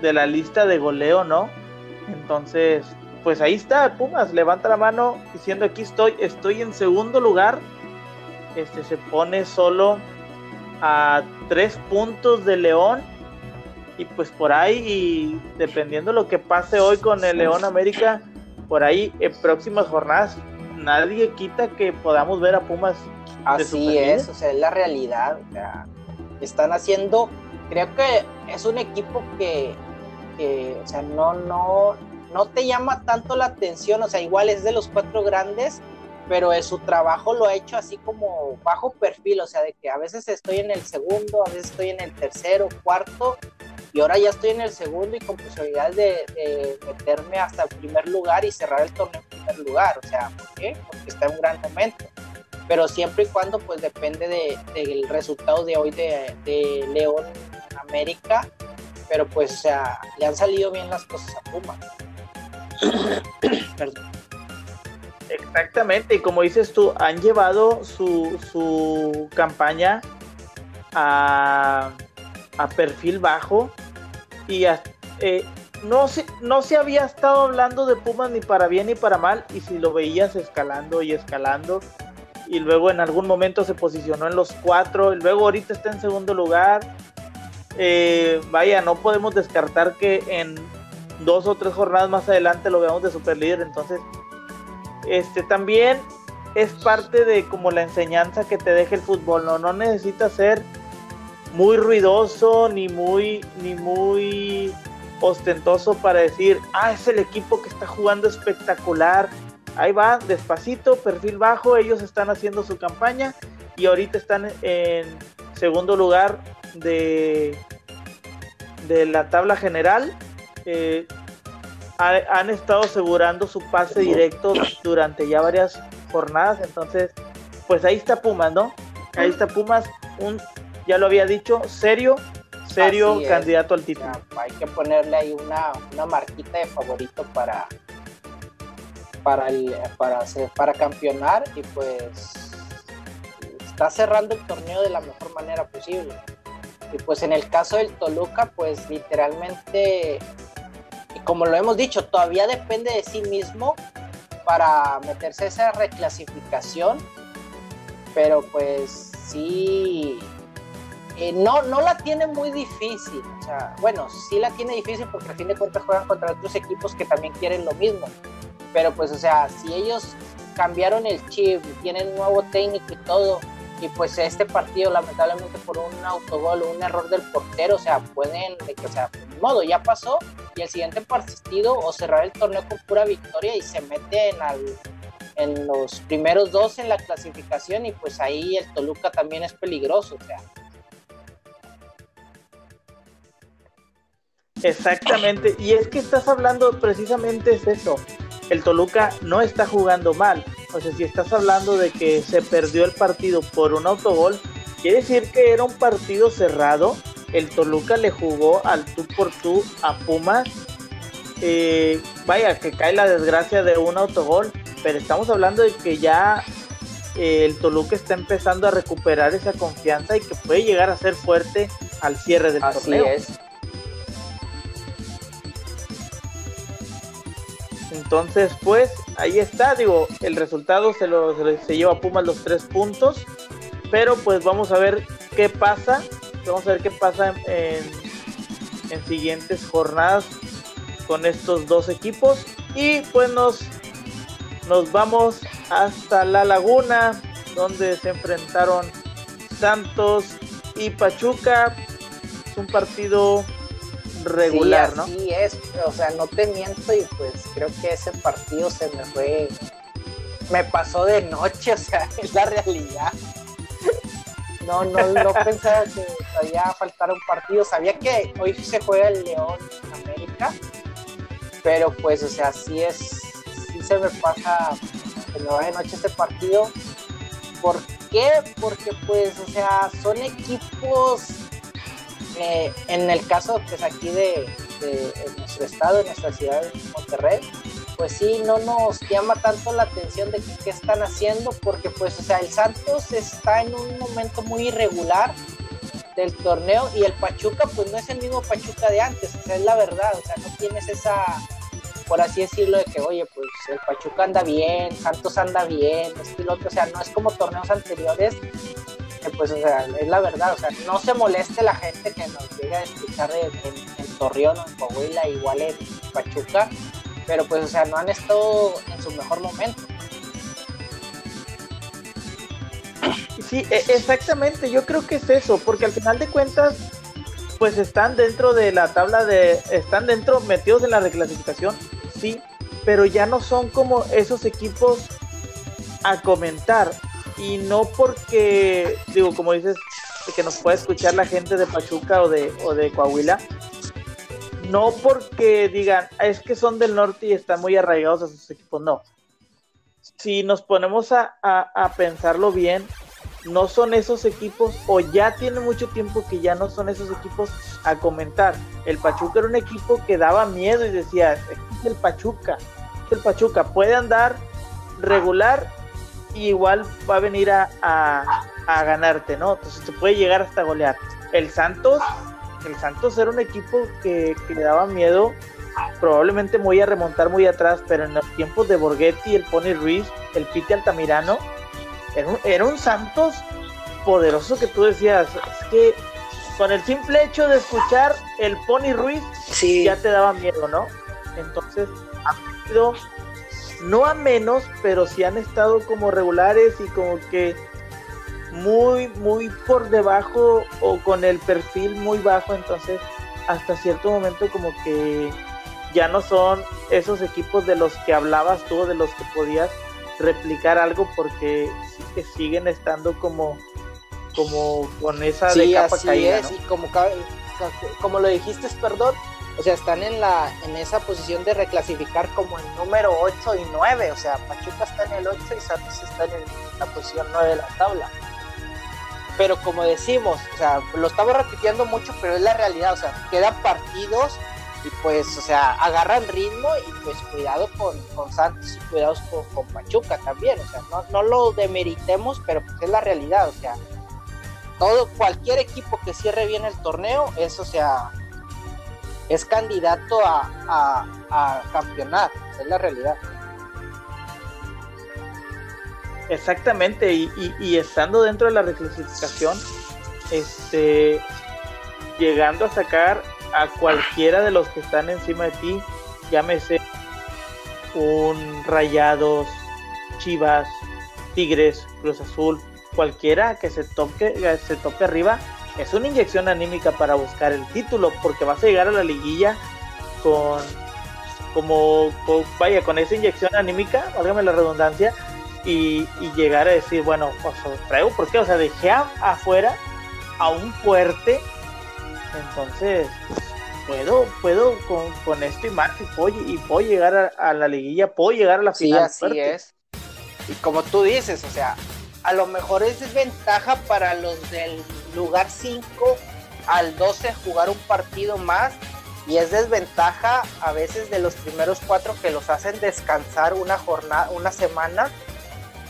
de la lista de goleo, ¿no? Entonces, pues ahí está, Pumas, levanta la mano diciendo aquí estoy, estoy en segundo lugar. Este se pone solo a tres puntos de León. Y pues por ahí, dependiendo lo que pase hoy con el León América, por ahí en próximas jornadas, nadie quita que podamos ver a Pumas. Así es, o sea, es la realidad. están haciendo, creo que es un equipo que o sea, no, no, no te llama tanto la atención, o sea, igual es de los cuatro grandes, pero su trabajo lo ha hecho así como bajo perfil, o sea, de que a veces estoy en el segundo, a veces estoy en el tercero, cuarto, y ahora ya estoy en el segundo y con posibilidades de, meterme hasta el primer lugar y cerrar el torneo en primer lugar, o sea, ¿por qué? Porque está en un gran momento, pero siempre y cuando pues depende del resultado de hoy de, de León América, pero pues, o sea, le han salido bien las cosas a Puma. [COUGHS] Exactamente, y como dices tú, han llevado su, su campaña a, perfil bajo y eh, no, se, no se había estado hablando de Pumas ni para bien ni para mal y si lo veías escalando y escalando y luego en algún momento se posicionó en los cuatro y luego ahorita está en segundo lugar. Eh, vaya, no podemos descartar que en dos o tres jornadas más adelante lo veamos de super líder, entonces este también es parte de como la enseñanza que te deja el fútbol, no, no necesitas ser muy ruidoso ni muy ni muy ostentoso para decir, ah, es el equipo que está jugando espectacular. Ahí va, despacito, perfil bajo, ellos están haciendo su campaña y ahorita están en segundo lugar de, de la tabla general. Eh, han estado asegurando su pase directo durante ya varias jornadas. Entonces, pues ahí está Pumas, ¿no? Ahí está Pumas, un, ya lo había dicho, serio, serio candidato al título. hay que ponerle ahí una, una marquita de favorito para para el, para para campeonar y pues está cerrando el torneo de la mejor manera posible. Y pues en el caso del Toluca, pues literalmente como lo hemos dicho, todavía depende de sí mismo para meterse esa reclasificación, pero pues sí, eh, no, no la tiene muy difícil. O sea, bueno, sí la tiene difícil porque al fin de cuentas juegan contra otros equipos que también quieren lo mismo. Pero pues, o sea, si ellos cambiaron el chip, tienen un nuevo técnico y todo, y pues este partido lamentablemente por un autogol o un error del portero, o sea, pueden, o sea, modo, ya pasó y el siguiente partido o cerrar el torneo con pura victoria y se meten en los primeros dos en la clasificación y pues ahí el Toluca también es peligroso, o sea. Exactamente, y es que estás hablando precisamente es eso. El Toluca no está jugando mal, o sea, si estás hablando de que se perdió el partido por un autogol, quiere decir que era un partido cerrado. El Toluca le jugó al tú por tú a Pumas. Eh, vaya, que cae la desgracia de un autogol, pero estamos hablando de que ya eh, el Toluca está empezando a recuperar esa confianza y que puede llegar a ser fuerte al cierre del Así torneo. Es. Entonces, pues ahí está, digo, el resultado se, lo, se, lleva a Pumas los tres puntos, pero pues vamos a ver qué pasa, vamos a ver qué pasa en, en siguientes jornadas con estos dos equipos y pues nos, nos vamos hasta La Laguna, donde se enfrentaron Santos y Pachuca. Es un partido regular, ¿no? Sí, es, o sea, no te miento y pues creo que ese partido se me fue, me pasó de noche, [LAUGHS] o sea, es la realidad. No, no, no [LAUGHS] pensaba que todavía faltara un partido, sabía que hoy se juega el León América, pero pues, o sea, sí es, sí se me pasa, se me va de noche este partido. ¿Por qué? Porque pues, o sea, son equipos en el caso, pues aquí de, nuestro estado, de nuestra ciudad de Monterrey, pues sí, no nos llama tanto la atención de qué están haciendo, porque pues, o sea, el Santos está en un momento muy irregular del torneo y el Pachuca, pues no es el mismo Pachuca de antes, o sea, es la verdad, o sea, no tienes esa, por así decirlo, de que, oye, pues el Pachuca anda bien, Santos anda bien, estilo, o sea, no es como torneos anteriores pues, o sea, es la verdad, o sea, no se moleste la gente que nos llegue a escuchar en, Torreón o en Coahuila, igual en Pachuca, pero pues, o sea, no han estado en su mejor momento. Sí, e, exactamente, yo creo que es eso, porque al final de cuentas, pues están dentro de la tabla de, están dentro, metidos en la reclasificación, sí, pero ya no son como esos equipos a comentar y no porque, digo, como dices, que nos puede escuchar la gente de Pachuca o de, o de Coahuila, no porque digan, es que son del norte y están muy arraigados a sus equipos, no. Si nos ponemos a, a, pensarlo bien, no son esos equipos o ya tiene mucho tiempo que ya no son esos equipos a comentar. El Pachuca era un equipo que daba miedo y decía, es el Pachuca, es el Pachuca, puede andar regular y igual va a venir a, a ganarte, ¿no? Entonces se puede llegar hasta golear. El Santos el Santos era un equipo que, le daba miedo, probablemente muy a remontar muy atrás, pero en los tiempos de Borghetti, el Pony Ruiz, el Pite Altamirano, era un, Santos poderoso que tú decías, es que con el simple hecho de escuchar el Pony Ruiz ya te daba miedo, ¿no? Entonces, han sido no a menos, pero sí han estado como regulares y como que muy, muy por debajo o con el perfil muy bajo, entonces hasta cierto momento como que ya no son esos equipos de los que hablabas tú, de los que podías replicar algo porque que siguen estando como como con esa de capa caída, es, y como como lo dijiste, perdón, o sea, están en la en esa posición de reclasificar como el número 8 y 9, o sea, Pachuca está en el 8 y Santos está en la posición 9 de la tabla. Pero como decimos, o sea, lo estamos repitiendo mucho, pero es la realidad, o sea, quedan partidos y pues, o sea, agarran ritmo y pues cuidado con, con Santos y cuidados con, Pachuca también, o sea, no, no lo demeritemos, pero pues es la realidad, o sea, todo, cualquier equipo que cierre bien el torneo, es, o sea, es candidato a, a, campeonar, es la realidad. Exactamente, y, estando dentro de la reclasificación, este, llegando a sacar a cualquiera de los que están encima de ti, llámese un Rayados, Chivas, Tigres, Cruz Azul, cualquiera que se toque, se toque arriba, es una inyección anímica para buscar el título, porque vas a llegar a la liguilla con como, vaya, con esa inyección anímica, válgame la redundancia, y, llegar a decir, bueno, pues traigo, ¿por qué? O sea, dejé afuera a un fuerte, entonces puedo, puedo con, esto y más, y puedo, llegar a, la liguilla, puedo llegar a la final. Sí, así es. Y como tú dices, o sea, a lo mejor es desventaja para los del lugar 5 al 12 jugar un partido más y es desventaja a veces de los primeros cuatro que los hacen descansar una jornada, una semana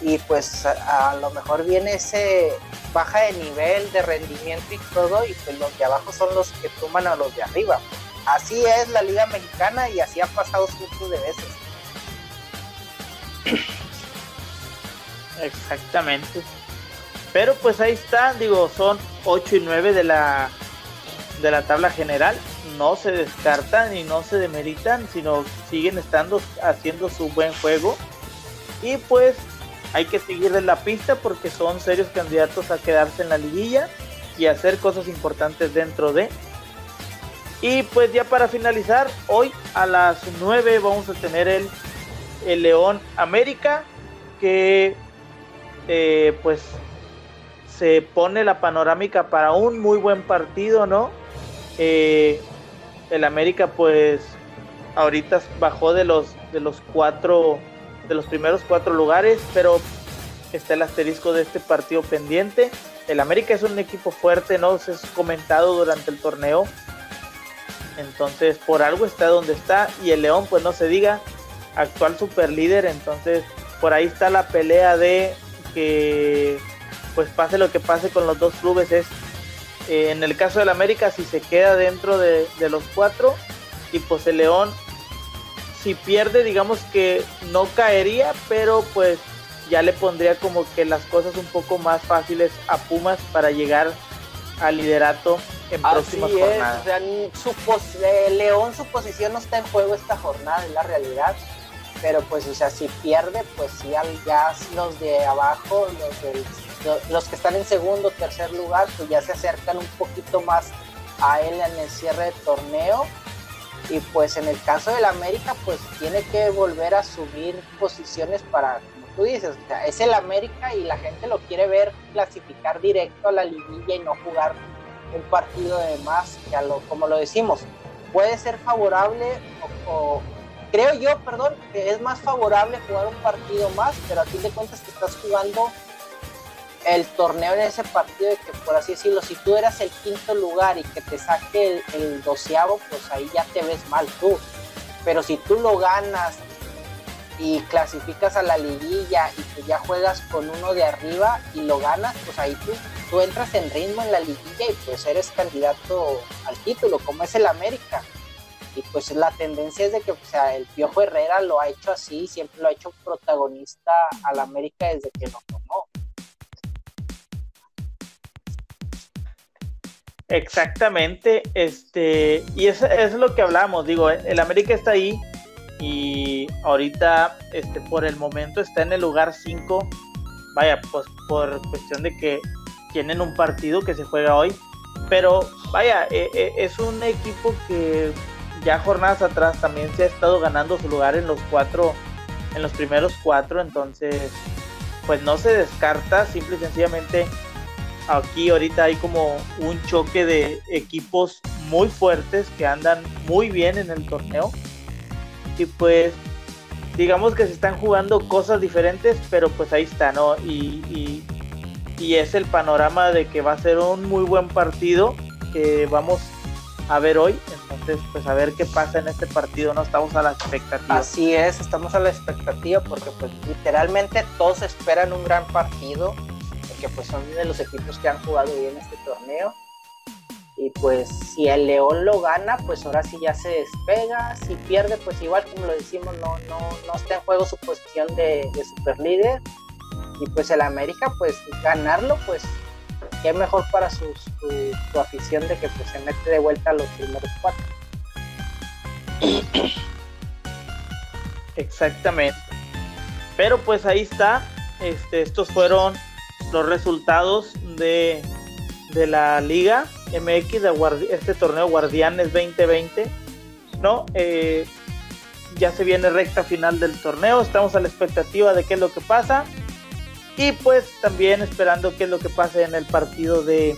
y pues a, lo mejor viene ese baja de nivel de rendimiento y todo y pues los de abajo son los que toman a los de arriba. Así es la liga mexicana y así ha pasado cientos de veces. Exactamente. Pero pues ahí está, digo, son 8 y 9 de la de la tabla general, no se descartan y no se demeritan, sino siguen estando haciendo su buen juego. Y pues hay que seguirles la pista porque son serios candidatos a quedarse en la liguilla y hacer cosas importantes dentro de. Y pues ya para finalizar, hoy a las 9 vamos a tener el, el León América, que eh, pues se pone la panorámica para un muy buen partido, ¿no? Eh, el América pues ahorita bajó de los de los cuatro de los primeros cuatro lugares, pero está el asterisco de este partido pendiente. El América es un equipo fuerte, ¿no? Se es comentado durante el torneo. Entonces, por algo está donde está. Y el León, pues no se diga, actual super líder. Entonces, por ahí está la pelea de que, pues pase lo que pase con los dos clubes. Es eh, en el caso del América, si se queda dentro de, de los cuatro. Y pues el León si pierde, digamos que no caería, pero pues ya le pondría como que las cosas un poco más fáciles a Pumas para llegar al liderato en próximas jornadas. O León su posición no está en juego esta jornada, es la realidad. Pero pues, o sea, si pierde, pues sí, ya los de abajo, los, los que están en segundo o tercer lugar, pues ya se acercan un poquito más a él en el cierre de torneo. Y pues en el caso del América, pues tiene que volver a subir posiciones para, como tú dices, o sea, es el América y la gente lo quiere ver clasificar directo a la liguilla y no jugar un partido de más, que a lo, como lo decimos, puede ser favorable o, creo yo, perdón, que es más favorable jugar un partido más, pero a fin de cuentas que estás jugando el torneo en ese partido que por así decirlo, si tú eras el quinto lugar y que te saque el, el doceavo, pues ahí ya te ves mal tú. Pero si tú lo ganas y clasificas a la liguilla y que ya juegas con uno de arriba y lo ganas, pues ahí tú, tú entras en ritmo en la liguilla y pues eres candidato al título, como es el América. Y pues la tendencia es de que o sea, el Piojo Herrera lo ha hecho así, siempre lo ha hecho protagonista al América desde que lo tomó. Exactamente, este, y eso es lo que hablamos, digo, el América está ahí y ahorita, este, por el momento está en el lugar 5, vaya, pues por cuestión de que tienen un partido que se juega hoy, pero vaya, e, e, es un equipo que ya jornadas atrás también se ha estado ganando su lugar en los cuatro, en los primeros cuatro, entonces, pues no se descarta, simple y sencillamente aquí ahorita hay como un choque de equipos muy fuertes que andan muy bien en el torneo. Y pues digamos que se están jugando cosas diferentes, pero pues ahí está, ¿no? Y, y, es el panorama de que va a ser un muy buen partido que vamos a ver hoy. Entonces, pues a ver qué pasa en este partido, ¿no? Estamos a la expectativa. Así es, estamos a la expectativa porque pues literalmente todos esperan un gran partido que pues son de los equipos que han jugado bien este torneo. Y pues si el León lo gana, pues ahora sí ya se despega. Si pierde, pues igual como lo decimos, no, no, no está en juego su posición de, de super líder. Y pues el América, pues ganarlo, pues qué mejor para su, su, afición de que pues se mete de vuelta a los primeros cuatro. Exactamente. Pero pues ahí está. Este, estos fueron los resultados de, de la Liga MX de este torneo Guardianes 2020. ¿no? Eh, ya se viene recta final del torneo, estamos a la expectativa de qué es lo que pasa. Y pues también esperando qué es lo que pase en el partido de,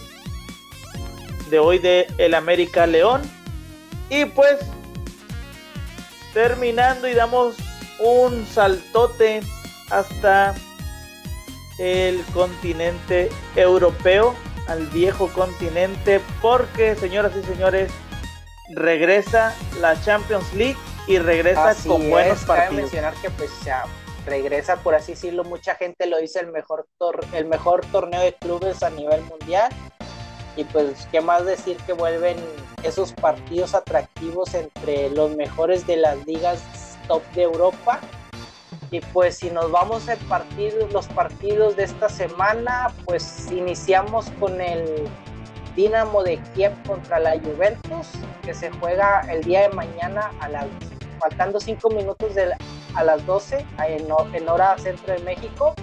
de hoy de el América León. Y pues terminando y damos un saltote hasta el continente europeo, al viejo continente, porque señoras y señores, regresa la Champions League y regresa con buenos partidos. Cabe mencionar que pues ya regresa, por así decirlo, mucha gente lo dice el mejor, el mejor torneo de clubes a nivel mundial. Y pues, ¿qué más decir que vuelven esos partidos atractivos entre los mejores de las ligas top de Europa? Y pues si nos vamos a partido, los partidos de esta semana, pues iniciamos con el Dinamo de Kiev contra la Juventus, que se juega el día de mañana a las, faltando cinco minutos de, a las 12 en, hora centro de México.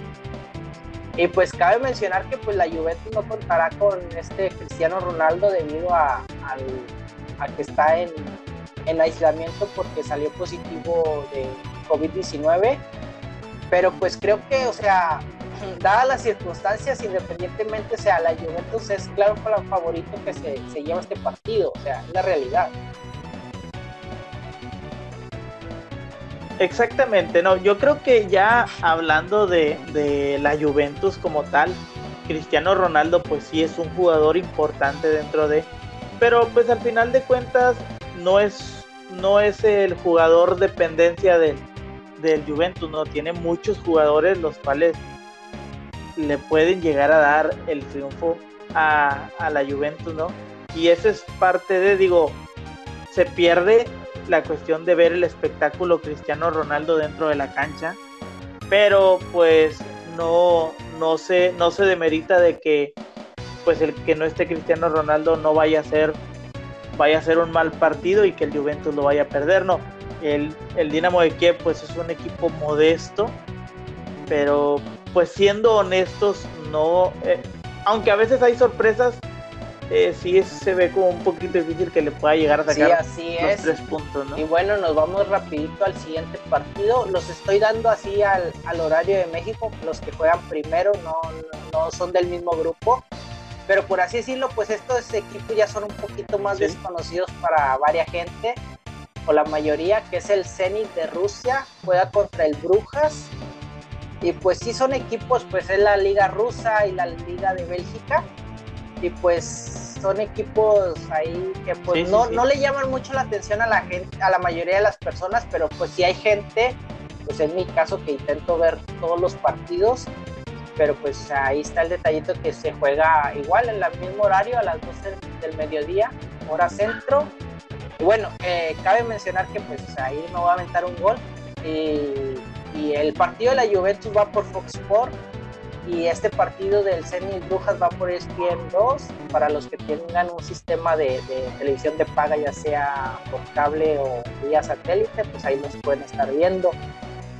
Y pues cabe mencionar que pues la Juventus no contará con este Cristiano Ronaldo debido a, a que está en, en aislamiento porque salió positivo de COVID-19 pero pues creo que, o sea, [CLEARS THROAT] dadas las circunstancias, independientemente sea la Juventus, es claro para el favorito que se, se lleva este partido, o sea, es la realidad. Exactamente, no, yo creo que ya hablando de, de, la Juventus como tal, Cristiano Ronaldo pues sí es un jugador importante dentro de, pero pues al final de cuentas no es, no es el jugador dependencia del, del Juventus, ¿no? Tiene muchos jugadores los cuales le pueden llegar a dar el triunfo a, la Juventus, ¿no? Y eso es parte de, digo, se pierde la cuestión de ver el espectáculo Cristiano Ronaldo dentro de la cancha, pero pues no, no se, no se demerita de que pues el que no esté Cristiano Ronaldo no vaya a ser vaya a ser un mal partido y que el Juventus lo vaya a perder, no el, el Dinamo de Kiev pues es un equipo modesto, pero pues siendo honestos, no, eh, aunque a veces hay sorpresas, eh, sí se ve como un poquito difícil que le pueda llegar a sacar sí, los es. tres puntos, ¿no? Y bueno, nos vamos rapidito al siguiente partido. Los estoy dando así al, al horario de México. Los que juegan primero no, no, son del mismo grupo. Pero por así decirlo, pues estos equipos ya son un poquito más Sí. desconocidos para varias gente. O la mayoría, que es el Zenit de Rusia. Juega contra el Brujas. Y pues sí son equipos, pues es la liga rusa y la liga de Bélgica. Y pues son equipos ahí que pues Sí, sí, no, sí. no le llaman mucho la atención a la gente, a la mayoría de las personas, pero pues sí hay gente, pues en mi caso que intento ver todos los partidos, pero pues ahí está el detallito que se juega igual en el mismo horario a las 12 del mediodía, hora centro. Y bueno, eh, cabe mencionar que pues ahí me voy a aventar un gol y, el partido de la Juventus va por Fox Sport y este partido del Zenit Brujas va por ESPN 2 para los que tengan un sistema de, de televisión de paga ya sea por cable o vía satélite pues ahí los pueden estar viendo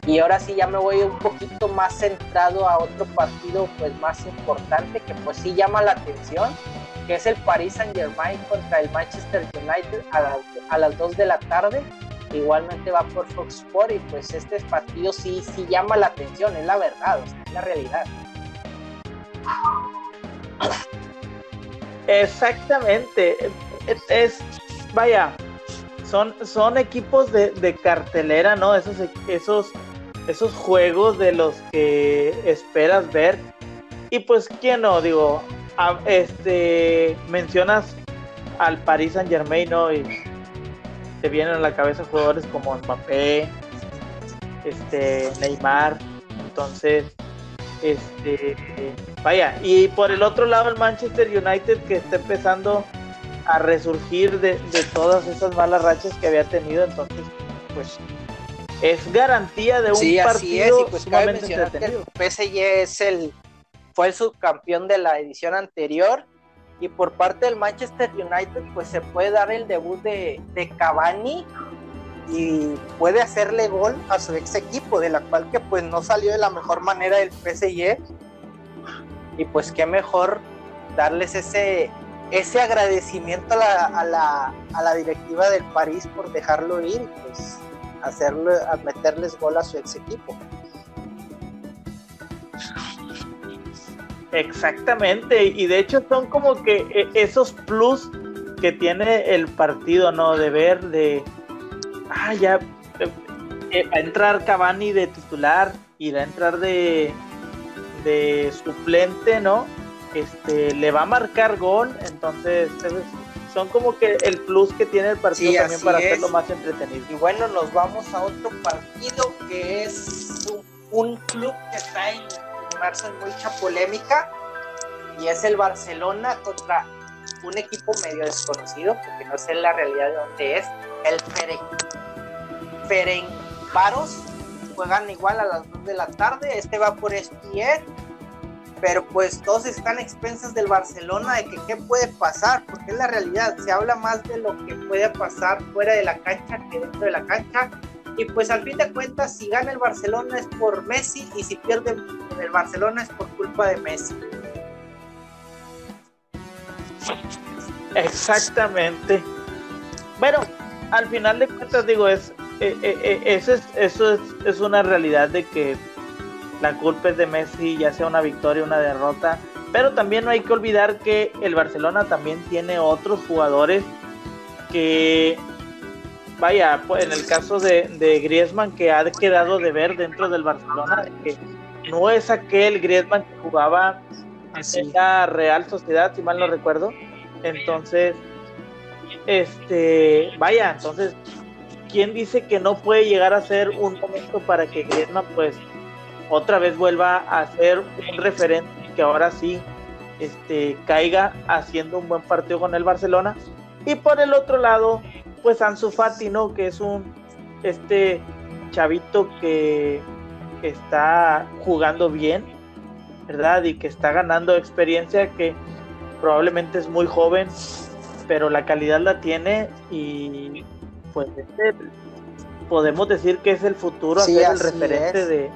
y ahora sí ya me voy un poquito más centrado a otro partido pues más importante que pues sí llama la atención que es el Paris Saint Germain contra el Manchester United a las, a las 2 de la tarde igualmente va por Fox Sport y pues este partido sí, sí llama la atención, es la verdad, es la realidad. Exactamente. Es- vaya, son, son equipos de, de cartelera, ¿no? Esos, esos, esos juegos de los que esperas ver. Y pues, ¿quién no? Digo, a- este, mencionas al Paris Saint Germain, ¿no? Y te vienen a la cabeza jugadores como Mbappé, este, Neymar. Entonces, este, vaya, y por el otro lado el Manchester United que está empezando a resurgir de, de todas esas malas rachas que había tenido, entonces, pues, es garantía de un Sí, así partido es, y pues cabe mencionar que el. PSG es el, fue el subcampeón de la edición anterior y por parte del Manchester United pues se puede dar el debut de, de Cavani y puede hacerle gol a su ex equipo, de la cual que pues no salió de la mejor manera del PSG y pues qué mejor darles ese ese agradecimiento a la, a la, a la directiva del París por dejarlo ir pues hacerlo, a meterles gol a su ex equipo. Exactamente, y de hecho son como que eh, esos plus que tiene el partido, ¿no? De ver, de, ah, ya, eh, eh, va a entrar Cavani de titular y va a entrar de, de suplente, ¿no? Este, le va a marcar gol, entonces es- son como que el plus que tiene el partido Sí, también para es. hacerlo más entretenido. Y bueno, nos vamos a otro partido que es un, un club que está en- en mucha polémica y es el Barcelona contra un equipo medio desconocido, porque no sé la realidad de dónde es, el Ferenc Ferencváros. Juegan igual a las 2 de la tarde, este va por ESPN, pero pues todos están a expensas del Barcelona de que qué puede pasar, porque es la realidad, se habla más de lo que puede pasar fuera de la cancha que dentro de la cancha, y pues al fin de cuentas si gana el Barcelona es por Messi y si pierde el Barcelona es por culpa de Messi. Exactamente. Bueno, al final de cuentas digo, es, eh, eh, eh, eso, es, eso es, es una realidad de que la culpa es de Messi, ya sea una victoria o una derrota, pero también no hay que olvidar que el Barcelona también tiene otros jugadores que, vaya, pues, en el caso de, de Griezmann que ha quedado de ver dentro del Barcelona, que no es aquel Griezmann que jugaba en la Real Sociedad, si mal no recuerdo. Entonces, este, vaya, entonces, ¿quién dice que no puede llegar a ser un momento para que Griezmann, pues, otra vez vuelva a ser un referente que ahora sí, este, caiga haciendo un buen partido con el Barcelona? Y por el otro lado, pues Ansu Fati, ¿no? Que es un, este chavito que está jugando bien, ¿verdad? Y que está ganando experiencia que probablemente es muy joven, pero la calidad la tiene y pues este, podemos decir que es el futuro, Sí, a ser el referente es. de,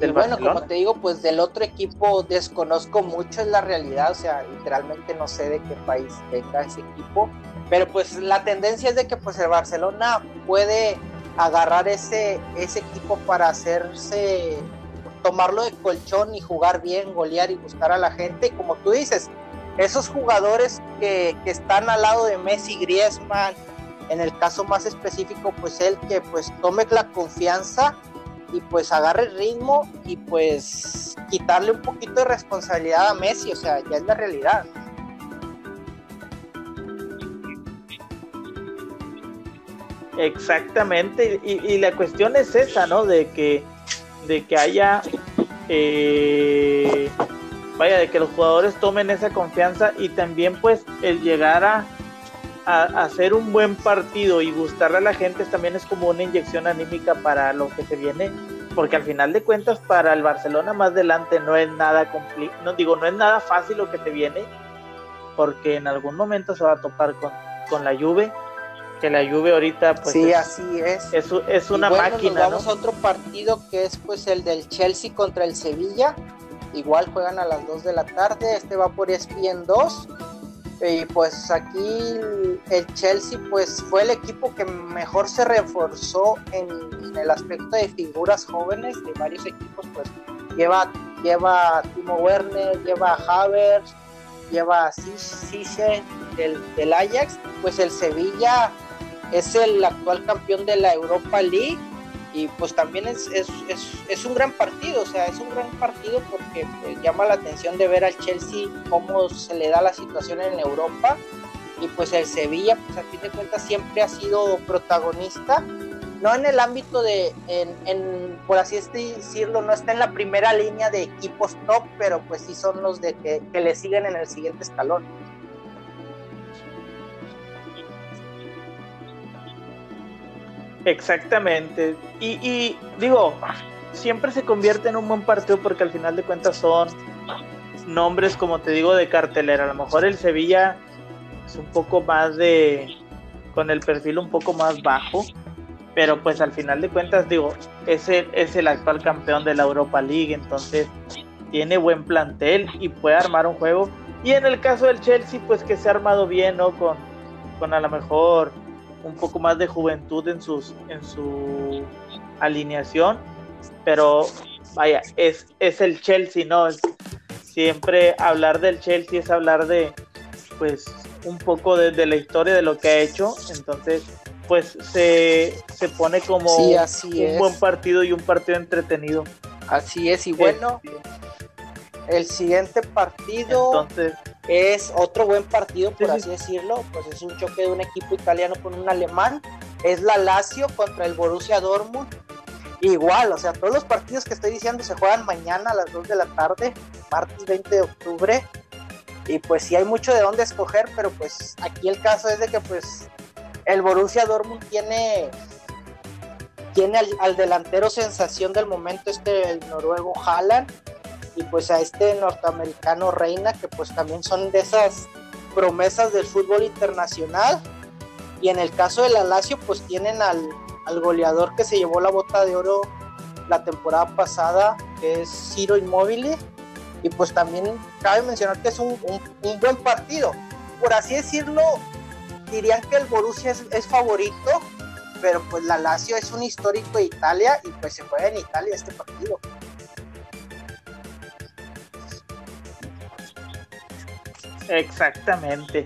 y bueno, como te digo, pues del otro equipo desconozco mucho, es la realidad, o sea, literalmente no sé de qué país venga ese equipo, pero pues la tendencia es de que pues el Barcelona puede agarrar ese, ese equipo para hacerse, tomarlo de colchón y jugar bien, golear y buscar a la gente, y como tú dices, esos jugadores que, que están al lado de Messi, Griezmann, en el caso más específico, pues él que pues tome la confianza y pues agarre el ritmo y pues quitarle un poquito de responsabilidad a Messi, o sea, ya es la realidad. Exactamente, y, la cuestión es esa, ¿no? De que, de que haya, eh, vaya, de que los jugadores tomen esa confianza y también pues el llegar a, hacer un buen partido y gustarle a la gente también es como una inyección anímica para lo que se viene, porque al final de cuentas para el Barcelona más adelante no es nada complicado, no digo, no es nada fácil lo que te viene, porque en algún momento se va a topar con, con la Juve, que la Juve ahorita pues sí, así es. Es, una máquina. vamos a otro partido que es pues el del Chelsea contra el Sevilla. Igual juegan a las 2 de la tarde, este va por ESPN 2 y pues aquí el Chelsea pues fue el equipo que mejor se reforzó en, el aspecto de figuras jóvenes de varios equipos pues lleva lleva Timo Werner lleva a Havertz lleva a Cisse del, del Ajax. Pues el Sevilla es el actual campeón de la Europa League y pues también es, es, es, un gran partido, o sea, es un gran partido porque pues, llama la atención de ver al Chelsea cómo se le da la situación en Europa y pues el Sevilla, pues a fin de cuentas siempre ha sido protagonista, no en el ámbito de, en, en, por así decirlo, no está en la primera línea de equipos top, pero pues sí son los de que le siguen en el siguiente escalón. Exactamente. Y, digo, siempre se convierte en un buen partido porque al final de cuentas son nombres, como te digo, de cartelera. A lo mejor el Sevilla es un poco más de, con el perfil un poco más bajo, pero pues al final de cuentas, digo, es el, es el actual campeón de la Europa League, entonces tiene buen plantel y puede armar un juego. Y en el caso del Chelsea, pues que se ha armado bien, ¿no? Con, con a lo mejor un poco más de juventud en, sus, en su alineación, pero vaya, es, es el Chelsea, ¿no? siempre hablar del Chelsea es hablar de, pues, un poco de, la historia de lo que ha hecho, entonces, pues, se, se pone como un buen partido y un partido entretenido. Así es, y bueno, este, el siguiente partido... Entonces, es otro buen partido, por así decirlo, pues es un choque de un equipo italiano con un alemán, es la Lazio contra el Borussia Dortmund. Igual, o sea, todos los partidos que estoy diciendo se juegan mañana a las 2 de la tarde, martes 20 de octubre. Y pues sí hay mucho de dónde escoger, pero pues aquí el caso es de que pues el Borussia Dortmund tiene tiene al, al delantero sensación del momento este el noruego Haaland y pues a este norteamericano Reina, que pues también son de esas promesas del fútbol internacional. Y en el caso de la Lazio, pues tienen al, goleador que se llevó la bota de oro la temporada pasada, que es Ciro Immobile. Y pues también cabe mencionar que es un, buen partido. Por así decirlo, dirían que el Borussia es, es, favorito, pero pues la Lazio es un histórico de Italia y pues se juega en Italia este partido. Exactamente.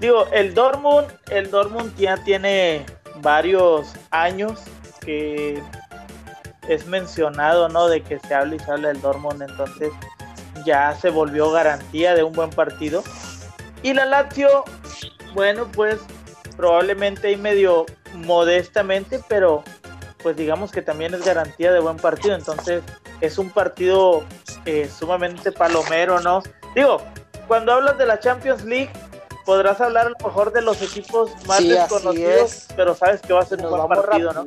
Digo, el Dortmund, el Dortmund ya tiene varios años que es mencionado, ¿no? De que se habla y se habla del Dortmund, entonces ya se volvió garantía de un buen partido. Y la Lazio, bueno, pues probablemente y medio modestamente, pero pues digamos que también es garantía de buen partido, entonces es un partido eh, sumamente palomero, ¿no? Digo, cuando hablas de la Champions League, podrás hablar a lo mejor de los equipos más desconocidos, pero sabes que va a ser un buen partido, ¿no?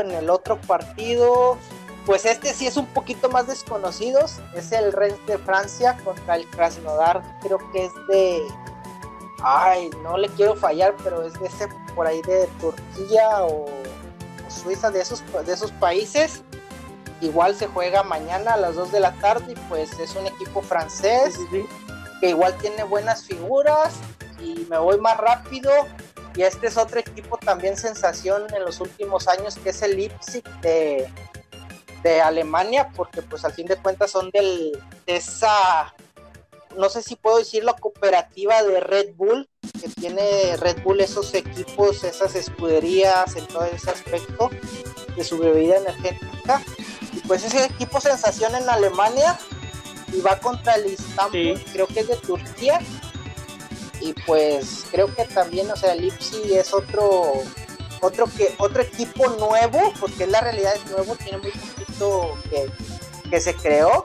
En el otro partido, pues este sí es un poquito más desconocido, es el Rennes de Francia contra el Krasnodar, creo que es de ay, no le quiero fallar, pero es de ese por ahí de Turquía o, Suiza, de esos, de esos países. igual se juega mañana a las 2 de la tarde y pues es un equipo francés que igual tiene buenas figuras y me voy más rápido y este es otro equipo también sensación en los últimos años que es el Leipzig de, de Alemania porque pues al fin de cuentas son del, de esa no sé si puedo decir la cooperativa de Red Bull, que tiene Red Bull esos equipos, esas escuderías en todo ese aspecto de su bebida energética. Y pues ese equipo sensación en Alemania y va contra el Istanbul, creo que es de Turquía. Y pues creo que también, o sea, el Ipsi es otro otro que otro equipo nuevo, porque la realidad es nuevo, tiene muy poquito que, que se creó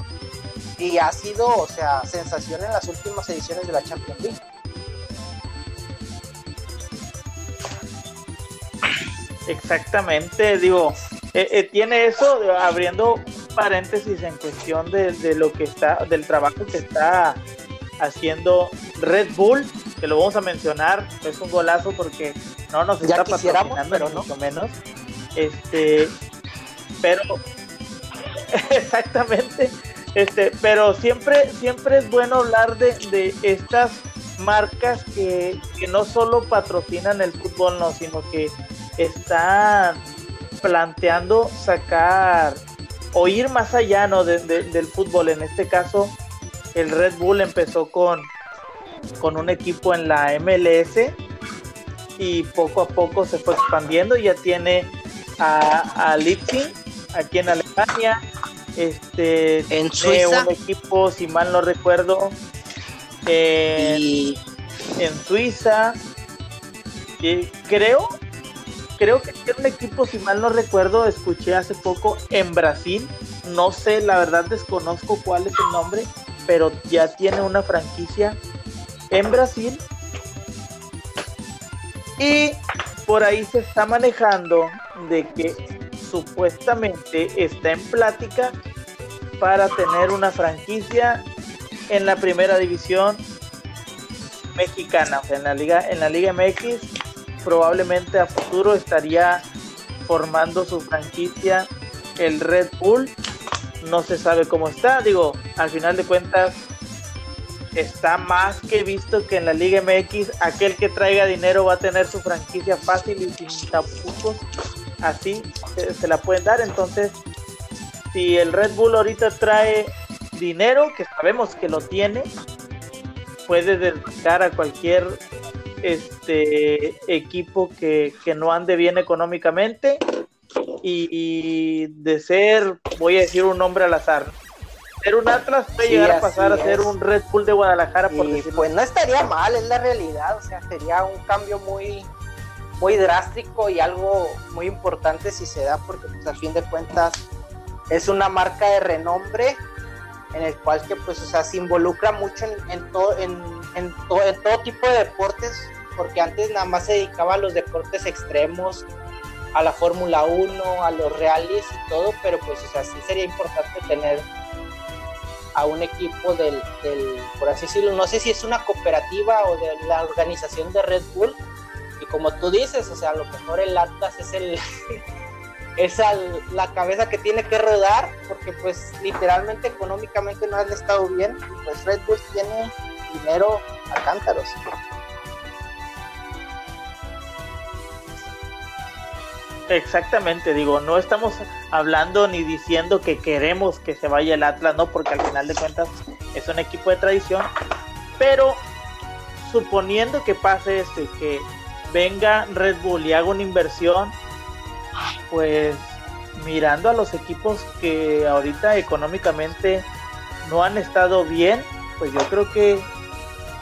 y ha sido, o sea, sensación en las últimas ediciones de la Champions League. Exactamente, digo, eh, eh, tiene eso, abriendo paréntesis en cuestión de, lo que está, del trabajo que está haciendo Red Bull, que lo vamos a mencionar, es un golazo porque no nos está patrocinando, pero no. mucho menos. Este, pero [LAUGHS] exactamente, este, pero siempre, siempre es bueno hablar de, de estas marcas que, que, no solo patrocinan el fútbol, no, sino que están planteando sacar o ir más allá ¿no? del fútbol. En este caso, el Red Bull empezó con, con un equipo en la MLS y poco a poco se fue expandiendo. Ya tiene a, a Leipzig aquí en Alemania, este, en Suiza. un equipo, si mal no recuerdo, en, en Suiza. Y creo, creo que tiene un equipo, si mal no recuerdo, escuché hace poco en Brasil. No sé, la verdad desconozco cuál es el nombre, pero ya tiene una franquicia en Brasil. Y por ahí se está manejando de que supuestamente está en plática para tener una franquicia en la primera división mexicana, o sea, en la liga, en la Liga MX, probablemente a futuro estaría formando su franquicia el Red Bull. No se sabe cómo está, digo, al final de cuentas está más que visto que en la Liga MX aquel que traiga dinero va a tener su franquicia fácil y sin tapujos así se, la pueden dar. Entonces, si el Red Bull ahorita trae dinero, que sabemos que lo tiene, puede desbancar a cualquier este equipo que, no ande bien económicamente y, de ser, voy a decir un nombre al azar, ser un Atlas puede llegar a pasar a ser un Red Bull de Guadalajara. Por pues no estaría mal, es la realidad, o sea, sería un cambio muy, muy drástico y algo muy importante si se da, porque pues, a fin de cuentas es una marca de renombre en el cual que pues o sea, se involucra mucho en, en, todo, en, en, todo tipo de deportes, porque antes nada más se dedicaba a los deportes extremos, a la Fórmula 1, a los reales y todo, pero pues o sea, sí sería importante tener a un equipo del, del, por así decirlo, no sé si es una cooperativa o de la organización de Red Bull, como tú dices, o sea, a lo mejor el Atlas es el [LAUGHS] es la cabeza que tiene que rodar, porque pues literalmente económicamente no han estado bien, pues Red Bull tiene dinero a cántaros. Exactamente, digo, no estamos hablando ni diciendo que queremos que se vaya el Atlas, no, porque al final de cuentas es un equipo de tradición, pero suponiendo que pase esto y que venga Red Bull y haga una inversión, pues mirando a los equipos que ahorita económicamente no han estado bien, pues yo creo que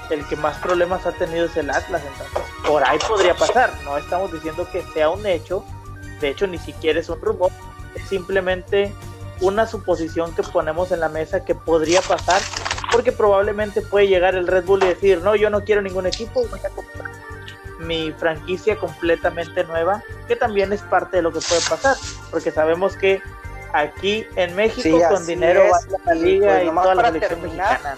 el que más problemas ha tenido es el Atlas, entonces por ahí podría pasar, no estamos diciendo que sea un hecho, de hecho ni siquiera es un rumor, es simplemente una suposición que ponemos en la mesa que podría pasar, porque probablemente puede llegar el Red Bull y decir, no, yo no quiero ningún equipo, voy a comprar mi franquicia completamente nueva, que también es parte de lo que puede pasar, porque sabemos que aquí en México con dinero va a la liga pues, y, toda la selección mexicana,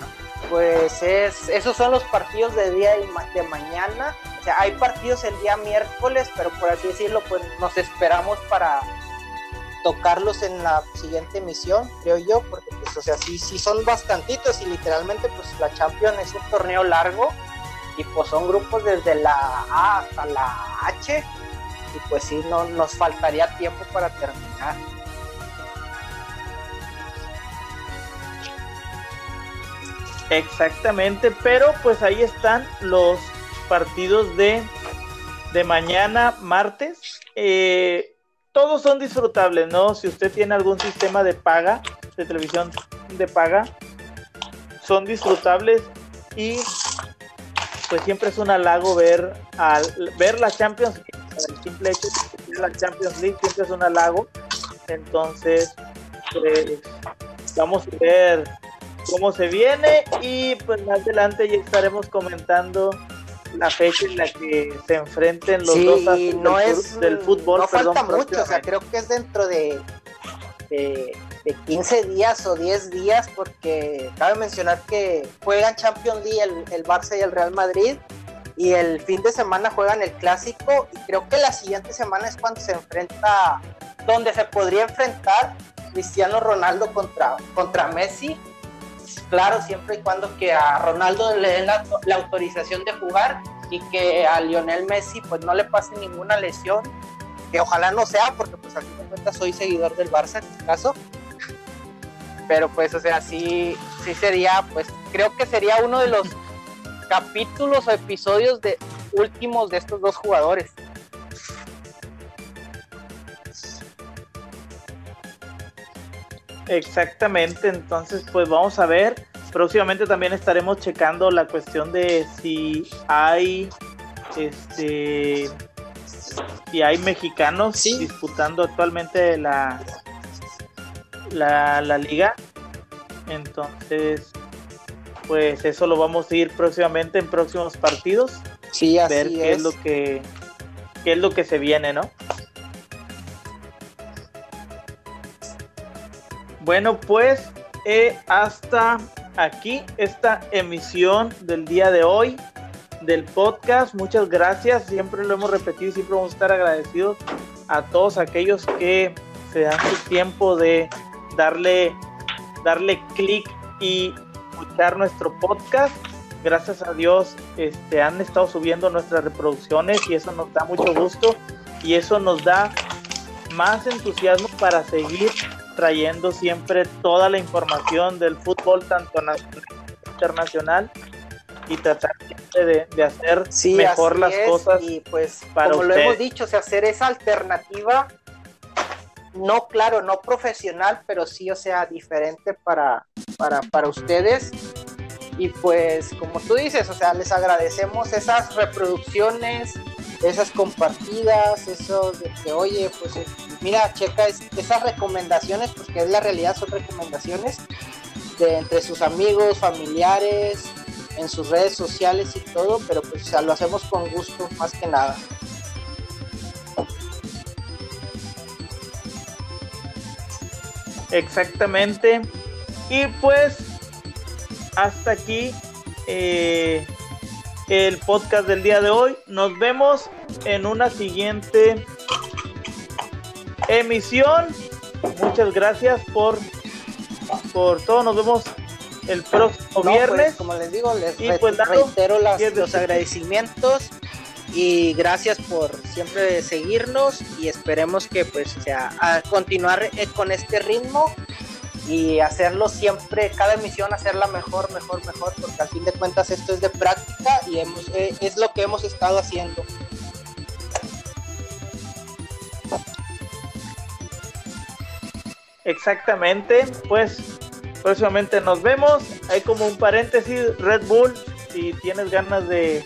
Pues es, esos son los partidos de día de mañana. O sea, hay partidos el día miércoles, pero por así decirlo, pues nos esperamos para tocarlos en la siguiente emisión, creo yo, porque pues, o sea, sí, sí son bastantitos y literalmente pues la Champions es un torneo largo y pues son grupos desde la A hasta la H y pues sí, no, nos faltaría tiempo para terminar. Exactamente, pero pues ahí están los partidos de, de mañana, martes. Eh, todos son disfrutables, ¿no? Si usted tiene algún sistema de paga, de televisión de paga, son disfrutables y pues siempre es un halago ver al ver la Champions el simple hecho de la Champions League siempre es un halago entonces pues, vamos a ver cómo se viene y pues más adelante ya estaremos comentando la fecha en la que se enfrenten los dos no del, es, del fútbol. No falta mucho, o sea, creo que es dentro de, de, 15 días o 10 días, porque cabe mencionar que juegan Champions League el, el Barça y el Real Madrid, y el fin de semana juegan el clásico, y creo que la siguiente semana es cuando se enfrenta, donde se podría enfrentar Cristiano Ronaldo contra, contra Messi claro, siempre y cuando que a Ronaldo le den la, autorización de jugar y que a Lionel Messi pues no le pase ninguna lesión, que ojalá no sea, porque pues al fin de cuentas soy seguidor del Barça en este caso. Pero pues, o sea, sí, sí sería, pues creo que sería uno de los capítulos o episodios de últimos de estos dos jugadores. Exactamente, entonces pues vamos a ver. Próximamente también estaremos checando la cuestión de si hay este si hay mexicanos disputando actualmente la, la, la liga. Entonces, pues eso lo vamos a ir próximamente en próximos partidos. Sí, así ver qué es. lo que qué es lo que se viene, ¿no? Bueno, pues eh, hasta aquí esta emisión del día de hoy del podcast. Muchas gracias. Siempre lo hemos repetido y siempre vamos a estar agradecidos a todos aquellos que se dan su tiempo de darle, darle clic y escuchar nuestro podcast. Gracias a Dios este, han estado subiendo nuestras reproducciones y eso nos da mucho gusto y eso nos da más entusiasmo para seguir trayendo siempre toda la información del fútbol, tanto nacional como internacional, y tratar de, de hacer mejor las cosas. Y pues, para como lo hemos dicho, hacer esa alternativa, no, claro, no profesional, pero sí, o sea, diferente para, para, para ustedes. Y pues, como tú dices, o sea, les agradecemos esas reproducciones, esas compartidas, eso de que, oye, pues mira, checa esas recomendaciones, porque es la realidad, son recomendaciones de entre sus amigos, familiares, en sus redes sociales y todo, pero pues lo hacemos con gusto, más que nada. Exactamente. Y pues hasta aquí eh, el podcast del día de hoy. Nos vemos en una siguiente emisión. Muchas gracias por, por todo. Nos vemos el próximo pues, viernes. como les digo, les pues, reitero los agradecimientos y gracias por siempre seguirnos y esperemos que pues sea a continuar eh, con este ritmo y hacerlo siempre, cada emisión hacerla mejor, mejor, mejor, porque al fin de cuentas esto es de práctica y hemos, eh, es lo que hemos estado haciendo. Exactamente, pues próximamente nos vemos. Hay como un paréntesis, Red Bull, si tienes ganas de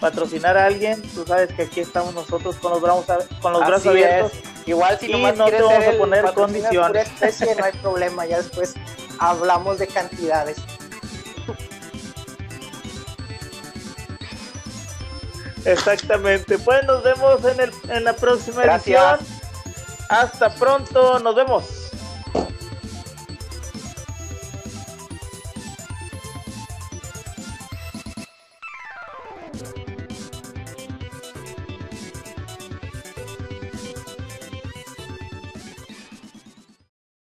patrocinar a alguien, tú sabes que aquí estamos nosotros con los brazos, con los brazos abiertos. Igual si no te vamos a poner condiciones. Especie, no hay problema, ya después hablamos de cantidades. Exactamente. Pues nos vemos en, el, en la próxima edición. Hasta pronto, nos vemos.